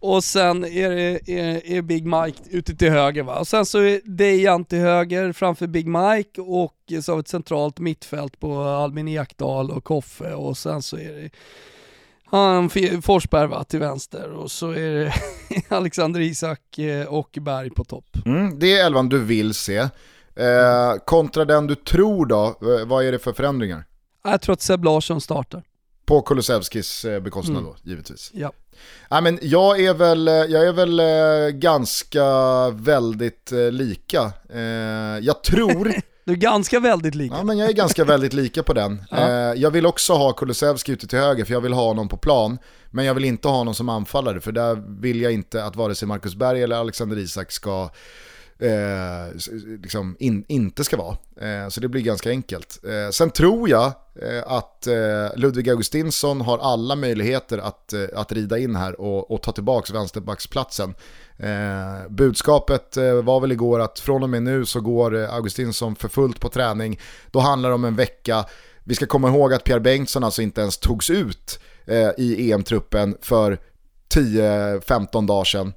Och sen är det är, är Big Mike ute till höger va. Och sen så är Dejan till höger framför Big Mike och så har vi ett centralt mittfält på Albin Ekdal och Koffe och sen så är det han Forsberg va, till vänster och så är det Alexander Isak eh, och Berg på topp. Mm, det är elvan du vill se. Eh, kontra den du tror då, eh, vad är det för förändringar? Jag tror att Seb Larsson startar. På Kulusevskis eh, bekostnad mm. då, givetvis. Ja. Ja, men jag är väl, jag är väl ganska väldigt lika. Jag tror Du är ganska väldigt lika. Ja, men jag är ganska väldigt lika på den. Ja. Eh, jag vill också ha Kulusevski ute till höger för jag vill ha honom på plan. Men jag vill inte ha honom som anfallare för där vill jag inte att vare sig Marcus Berg eller Alexander Isak ska eh, liksom in, inte ska vara. Eh, så det blir ganska enkelt. Eh, sen tror jag eh, att eh, Ludvig Augustinsson har alla möjligheter att, eh, att rida in här och, och ta tillbaka vänsterbacksplatsen. Eh, budskapet eh, var väl igår att från och med nu så går eh, Augustinsson för fullt på träning. Då handlar det om en vecka. Vi ska komma ihåg att Pierre Bengtsson alltså inte ens togs ut eh, i EM-truppen för 10-15 dagar sedan.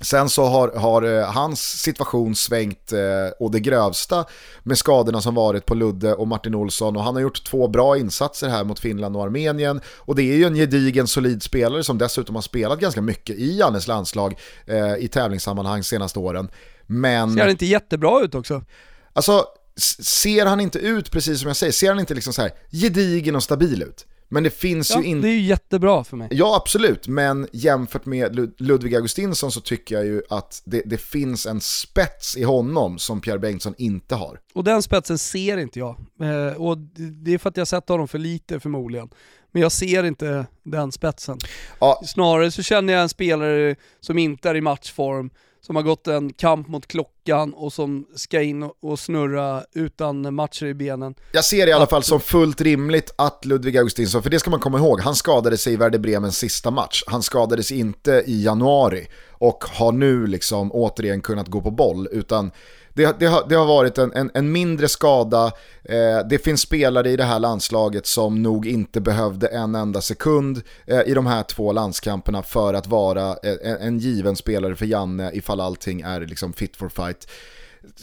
Sen så har, har eh, hans situation svängt eh, och det grövsta med skadorna som varit på Ludde och Martin Olsson och han har gjort två bra insatser här mot Finland och Armenien och det är ju en gedigen solid spelare som dessutom har spelat ganska mycket i Jannes landslag eh, i tävlingssammanhang senaste åren. Men... Ser han inte jättebra ut också? Alltså, ser han inte ut, precis som jag säger, ser han inte liksom så här gedigen och stabil ut? Men det finns ja, ju inte... det är ju jättebra för mig. Ja, absolut. Men jämfört med Ludvig Augustinsson så tycker jag ju att det, det, finns en spets i honom som Pierre Bengtsson inte har. Och den spetsen ser inte jag. Eh, och det är för att jag sett honom för lite förmodligen. Men jag ser inte den spetsen. Ja. Snarare så känner jag en spelare som inte är i matchform, som har gått en kamp mot klockan och som ska in och snurra utan matcher i benen. Jag ser det i alla fall som fullt rimligt att Ludvig Augustinsson, för det ska man komma ihåg, han skadade sig i Werder Bremens sista match. Han skadade sig inte i januari och har nu liksom återigen kunnat gå på boll, utan det, det, har, det har varit en, en, en mindre skada. Eh, det finns spelare i det här landslaget som nog inte behövde en enda sekund eh, i de här två landskamperna för att vara eh, en, en given spelare för Janne ifall allting är liksom fit for fight.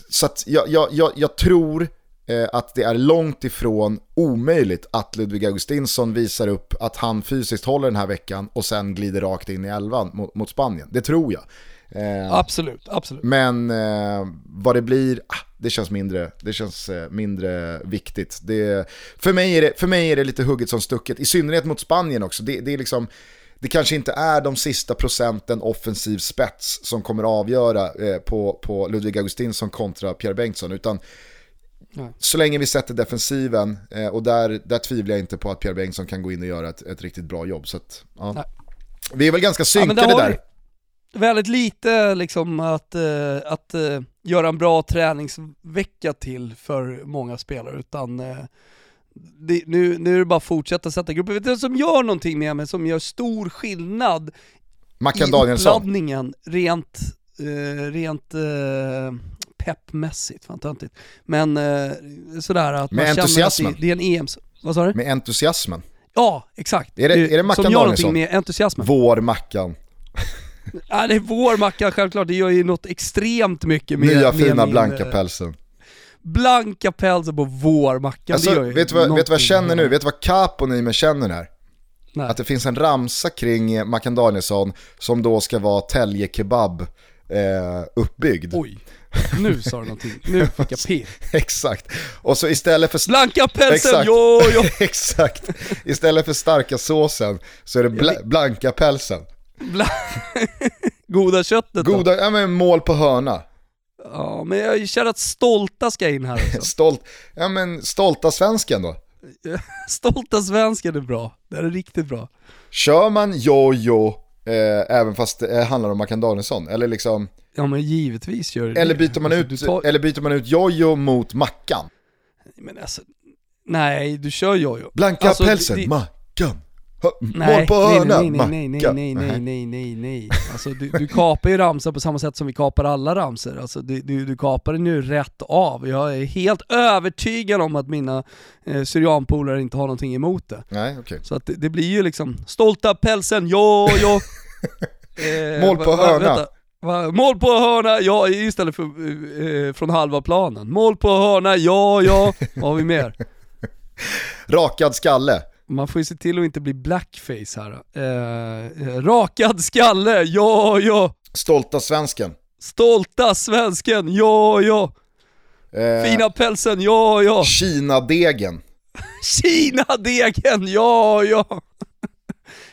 Så att jag, jag, jag, jag tror eh, att det är långt ifrån omöjligt att Ludvig Augustinsson visar upp att han fysiskt håller den här veckan och sen glider rakt in i elvan mot, mot Spanien. Det tror jag. Eh, absolut, absolut. Men eh, vad det blir, ah, det känns mindre, det känns, eh, mindre viktigt. Det, för, mig är det, för mig är det lite hugget som stucket, i synnerhet mot Spanien också. Det, det är liksom det kanske inte är de sista procenten offensiv spets som kommer avgöra eh, på, på Ludvig Augustinsson kontra Pierre Bengtsson, utan Nej. så länge vi sätter defensiven, eh, och där, där tvivlar jag inte på att Pierre Bengtsson kan gå in och göra ett, ett riktigt bra jobb. Så att, ja. Vi är väl ganska synkade ja, där. Väldigt lite liksom att, uh, att uh, göra en bra träningsvecka till för många spelare, utan uh, det, nu, nu är det bara att fortsätta sätta grupper. Vet du som gör någonting med mig, som gör stor skillnad Mackan i uppladdningen rent, uh, rent uh, peppmässigt, fan töntigt. Men uh, sådär att med man entusiasmen. känner att det, det är en EM, vad sa du? Med entusiasmen. Ja, exakt. Är det, är det Mackan Som gör någonting med entusiasmen. Vår Mackan. Ja, det är vår Mackan självklart, det gör ju något extremt mycket med Nya med fina min, blanka pälsen blanka pälsen på vårmackan, alltså, det gör vet du vad, vet vad jag känner nu? Vet du vad Capon i mig känner här? Nej. Att det finns en ramsa kring Mackan Danielsson som då ska vara Tälje Kebab eh, uppbyggd. Oj, nu sa du någonting. Nu fick jag pirr. Exakt. Och så istället för... Blanka pälsen, exakt. jo, jo. exakt. Istället för starka såsen så är det bla blanka pälsen. Goda köttet Goda, då? ja men mål på hörna. Ja, men jag känner att stolta ska in här också. Stolt, ja men stolta svensken då? stolta svensken är bra, det är riktigt bra. Kör man jojo eh, även fast det handlar om Mackan Danielsson? Eller liksom... Ja men givetvis gör det eller byter man alltså, ut, tar... Eller byter man ut jojo mot Mackan? Men alltså, nej du kör jojo. Blanka alltså, pälsen, det... Mackan. Nej, Mål på hörna, nej, nej, nej, nej, nej, nej, nej, nej, Alltså du, du kapar ju ramsor på samma sätt som vi kapar alla ramsor. Alltså du, du, du kapar den ju rätt av. Jag är helt övertygad om att mina eh, syrianpolare inte har någonting emot det. Nej, okay. Så att det, det, blir ju liksom, stolta pälsen, jo, jo. eh, Mål på hörna. Vänta. Va? Mål på hörna, ja istället för eh, från halva planen. Mål på hörna, ja, ja. Vad har vi mer? Rakad skalle. Man får ju se till att inte bli blackface här. Eh, rakad skalle, ja ja. Stolta svensken. Stolta svensken, ja ja. Eh, Fina pälsen, ja ja. Kina-degen. Kina-degen, ja ja.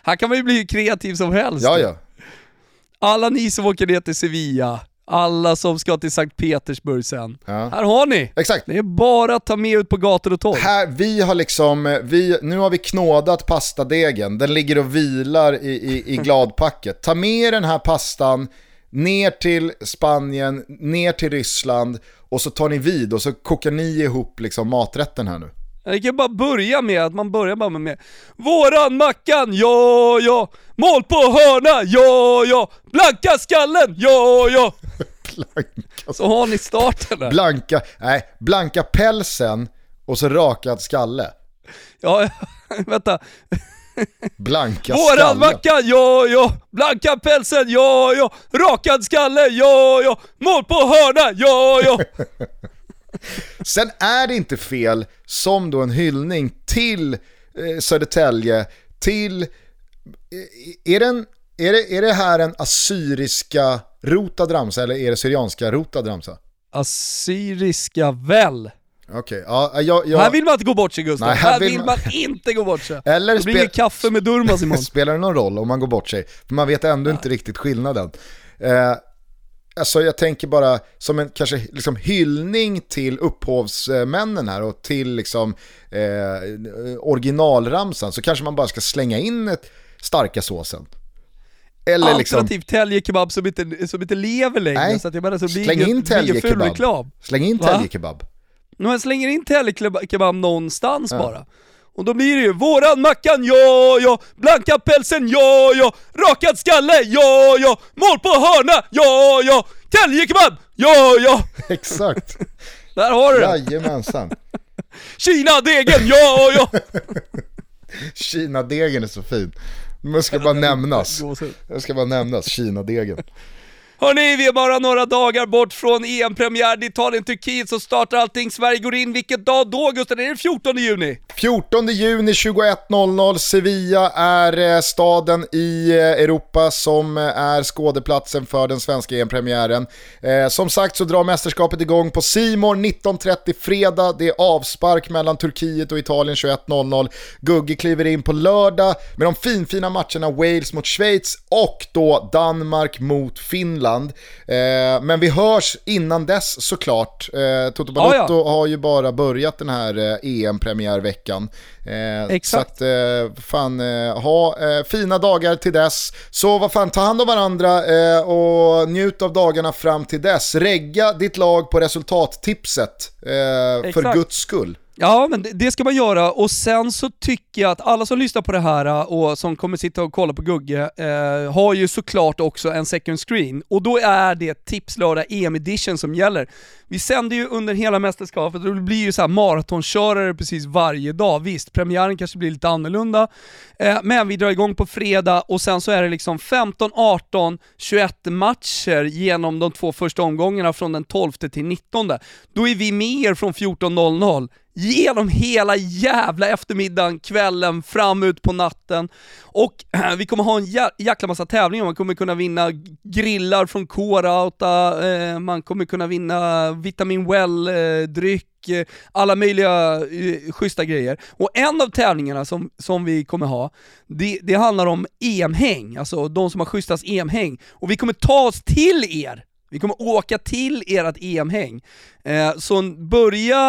Här kan man ju bli kreativ som helst. Ja ja. Alla ni som åker ner till Sevilla, alla som ska till Sankt Petersburg sen. Ja. Här har ni! Exakt. Det är bara att ta med ut på gator och torg. Här, vi har liksom, vi, nu har vi knådat pastadegen, den ligger och vilar i, i, i gladpacket. Ta med den här pastan ner till Spanien, ner till Ryssland och så tar ni vid och så kokar ni ihop liksom maträtten här nu. Det kan bara börja med att man börjar bara med Våran Mackan, ja ja! Mål på hörna, ja ja! Blanka skallen, ja ja! Blanka. Så har ni starten där. Blanka, nej, blanka pälsen och så rakad skalle. Ja, vänta. Blanka Våran skallen. Mackan, ja ja! Blanka pälsen, ja ja! Rakad skalle, ja ja! Mål på hörna, ja ja! Sen är det inte fel, som då en hyllning till eh, Södertälje, till... Eh, är, den, är, det, är det här en assyriska rotad ramsa eller är det syrianska rotad ramsa? Assyriska väl? Okej, okay, ja, jag, jag... Här vill man inte gå bort sig Gustav, Nej, här, här, vill man... man... inte gå bort sig. Eller det blir spel... kaffe med Durmaz imorgon. Spelar det någon roll om man går bort sig? För man vet ändå ja. inte riktigt skillnaden. Eh, Alltså jag tänker bara som en kanske liksom hyllning till upphovsmännen här och till liksom eh, originalramsan så kanske man bara ska slänga in ett starka såsen. Eller liksom- Alternativt liksom... täljekebab som inte, som inte lever längre. Nej, så att jag menar, så släng in täljekebab. Släng in täljekebab. Man slänger in täljekebab någonstans ja. bara. Och då blir det ju våran Mackan, ja, ja, blanka pälsen, ja, ja, rakad skalle, ja, ja, mål på hörna, ja, ja, täljekebab, ja, ja. Exakt. Där har du det. Jajamensan. Kina-degen, ja, ja. Kina-degen är så fin. Det ska bara nämnas. Det ska bara nämnas, Kina-degen. Hörni, vi är bara några dagar bort från EM-premiär. Italien-Turkiet så startar allting. Sverige går in. Vilket dag då Gusten? Är det 14 juni? 14 juni 21.00. Sevilla är eh, staden i eh, Europa som eh, är skådeplatsen för den svenska EM-premiären. som sagt så drar mästerskapet igång på Simor 19.30 fredag. Det är avspark mellan Turkiet och Italien 21.00. Gugge kliver in på lördag med de finfina matcherna Wales mot Schweiz och då Danmark mot Finland. Eh, men vi hörs innan dess såklart. Eh, Toto Balotto ah, ja. har ju bara börjat den här eh, EM-premiärveckan. Eh, Exakt. Så att, eh, fan, eh, ha fina dagar till dess. Så vad fan, ta hand om varandra och njut av dagarna fram till dess. Regga ditt lag på resultattipset, för guds skull. Ja, men det, ska man göra och sen så tycker jag att alla som lyssnar på det här äh, och som kommer sitta och kolla på Gugge eh, har ju såklart också en second screen och då är det Tipslördag EM edition som gäller. Vi sänder ju under hela mästerskapet och det blir ju så här maratonkörare precis varje dag. Visst, premiären kanske blir lite annorlunda, eh, men vi drar igång på fredag och sen så är det liksom 15, 18, 21 matcher genom de två första omgångarna från den 12 till 19. Då är vi med er från 14.00 genom hela jävla eftermiddagen, kvällen, fram ut på natten. Och vi kommer ha en jä jäkla massa tävlingar, man kommer kunna vinna grillar från K-Rauta, eh, man kommer kunna vinna Vitamin Well-dryck, eh, eh, alla möjliga eh, schyssta grejer. Och en av tävlingarna som, som vi kommer ha, det, det handlar om EM-häng, alltså de som har schysstast EM-häng. Och vi kommer ta oss till er vi kommer åka till ert EM-häng. Eh, så börja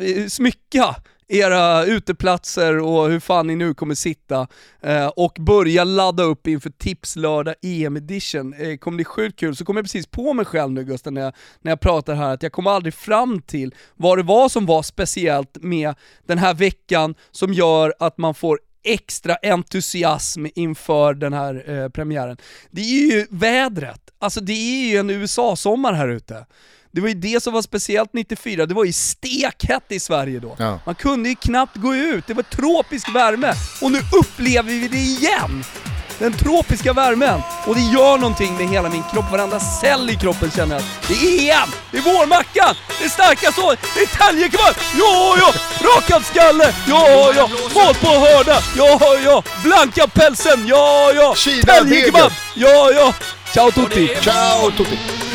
eh, smycka era uteplatser och hur fan ni nu kommer sitta eh, och börja ladda upp inför Tipslördag EM edition. Eh, kommer bli sjukt kul, så kommer jag precis på mig själv nu Gusten när jag, när jag pratar här att jag kommer aldrig fram till vad det var som var speciellt med den här veckan som gör att man får extra entusiasm inför den här eh, premiären. Det är ju vädret. Alltså det är ju en USA-sommar här ute. Det var ju det som var speciellt 94, det var ju stekhett i Sverige då. Ja. Man kunde ju knappt gå ut, det var tropisk värme. Och nu upplever vi det igen! Den tropiska värmen. Och det gör någonting med hela min kropp, varenda cell i kroppen känner att det är EM! Det är vårmackan! Det är starka så, det är täljekebab! Ja, ja! Rakad skalle! Ja, ja! Mat på hörda! Ja, ja! Blanka pälsen! Ja, ja! Täljekebab! Ja, ja! Ciao tutti! Ciao tutti!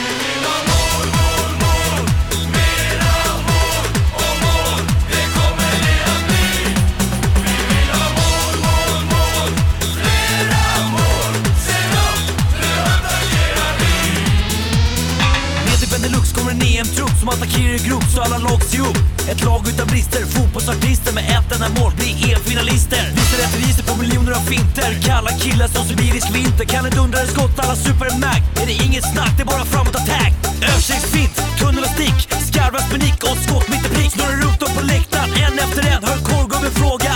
EM-trupp som attackerar i grop så alla lag ser upp. Ett lag utan brister, fotbollsartister med ett enda mål blir EM-finalister. Visar register på miljoner av finter. Kalla killar som sibirisk vinter. Kan ett undra skott, alla super Mac. Är det inget snack, det är bara framåt attack. Översiktsfint, tunnel och stick. Skarvas panik och skott mitt i prick. Snurrar runt dem på läktaren, en efter en. Hör korvgubben fråga.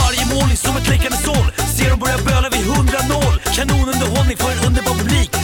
Varje mål är som ett läckande såll. Ser dem börja böla vid 100-0. Kanonunderhållning för en underbar publik.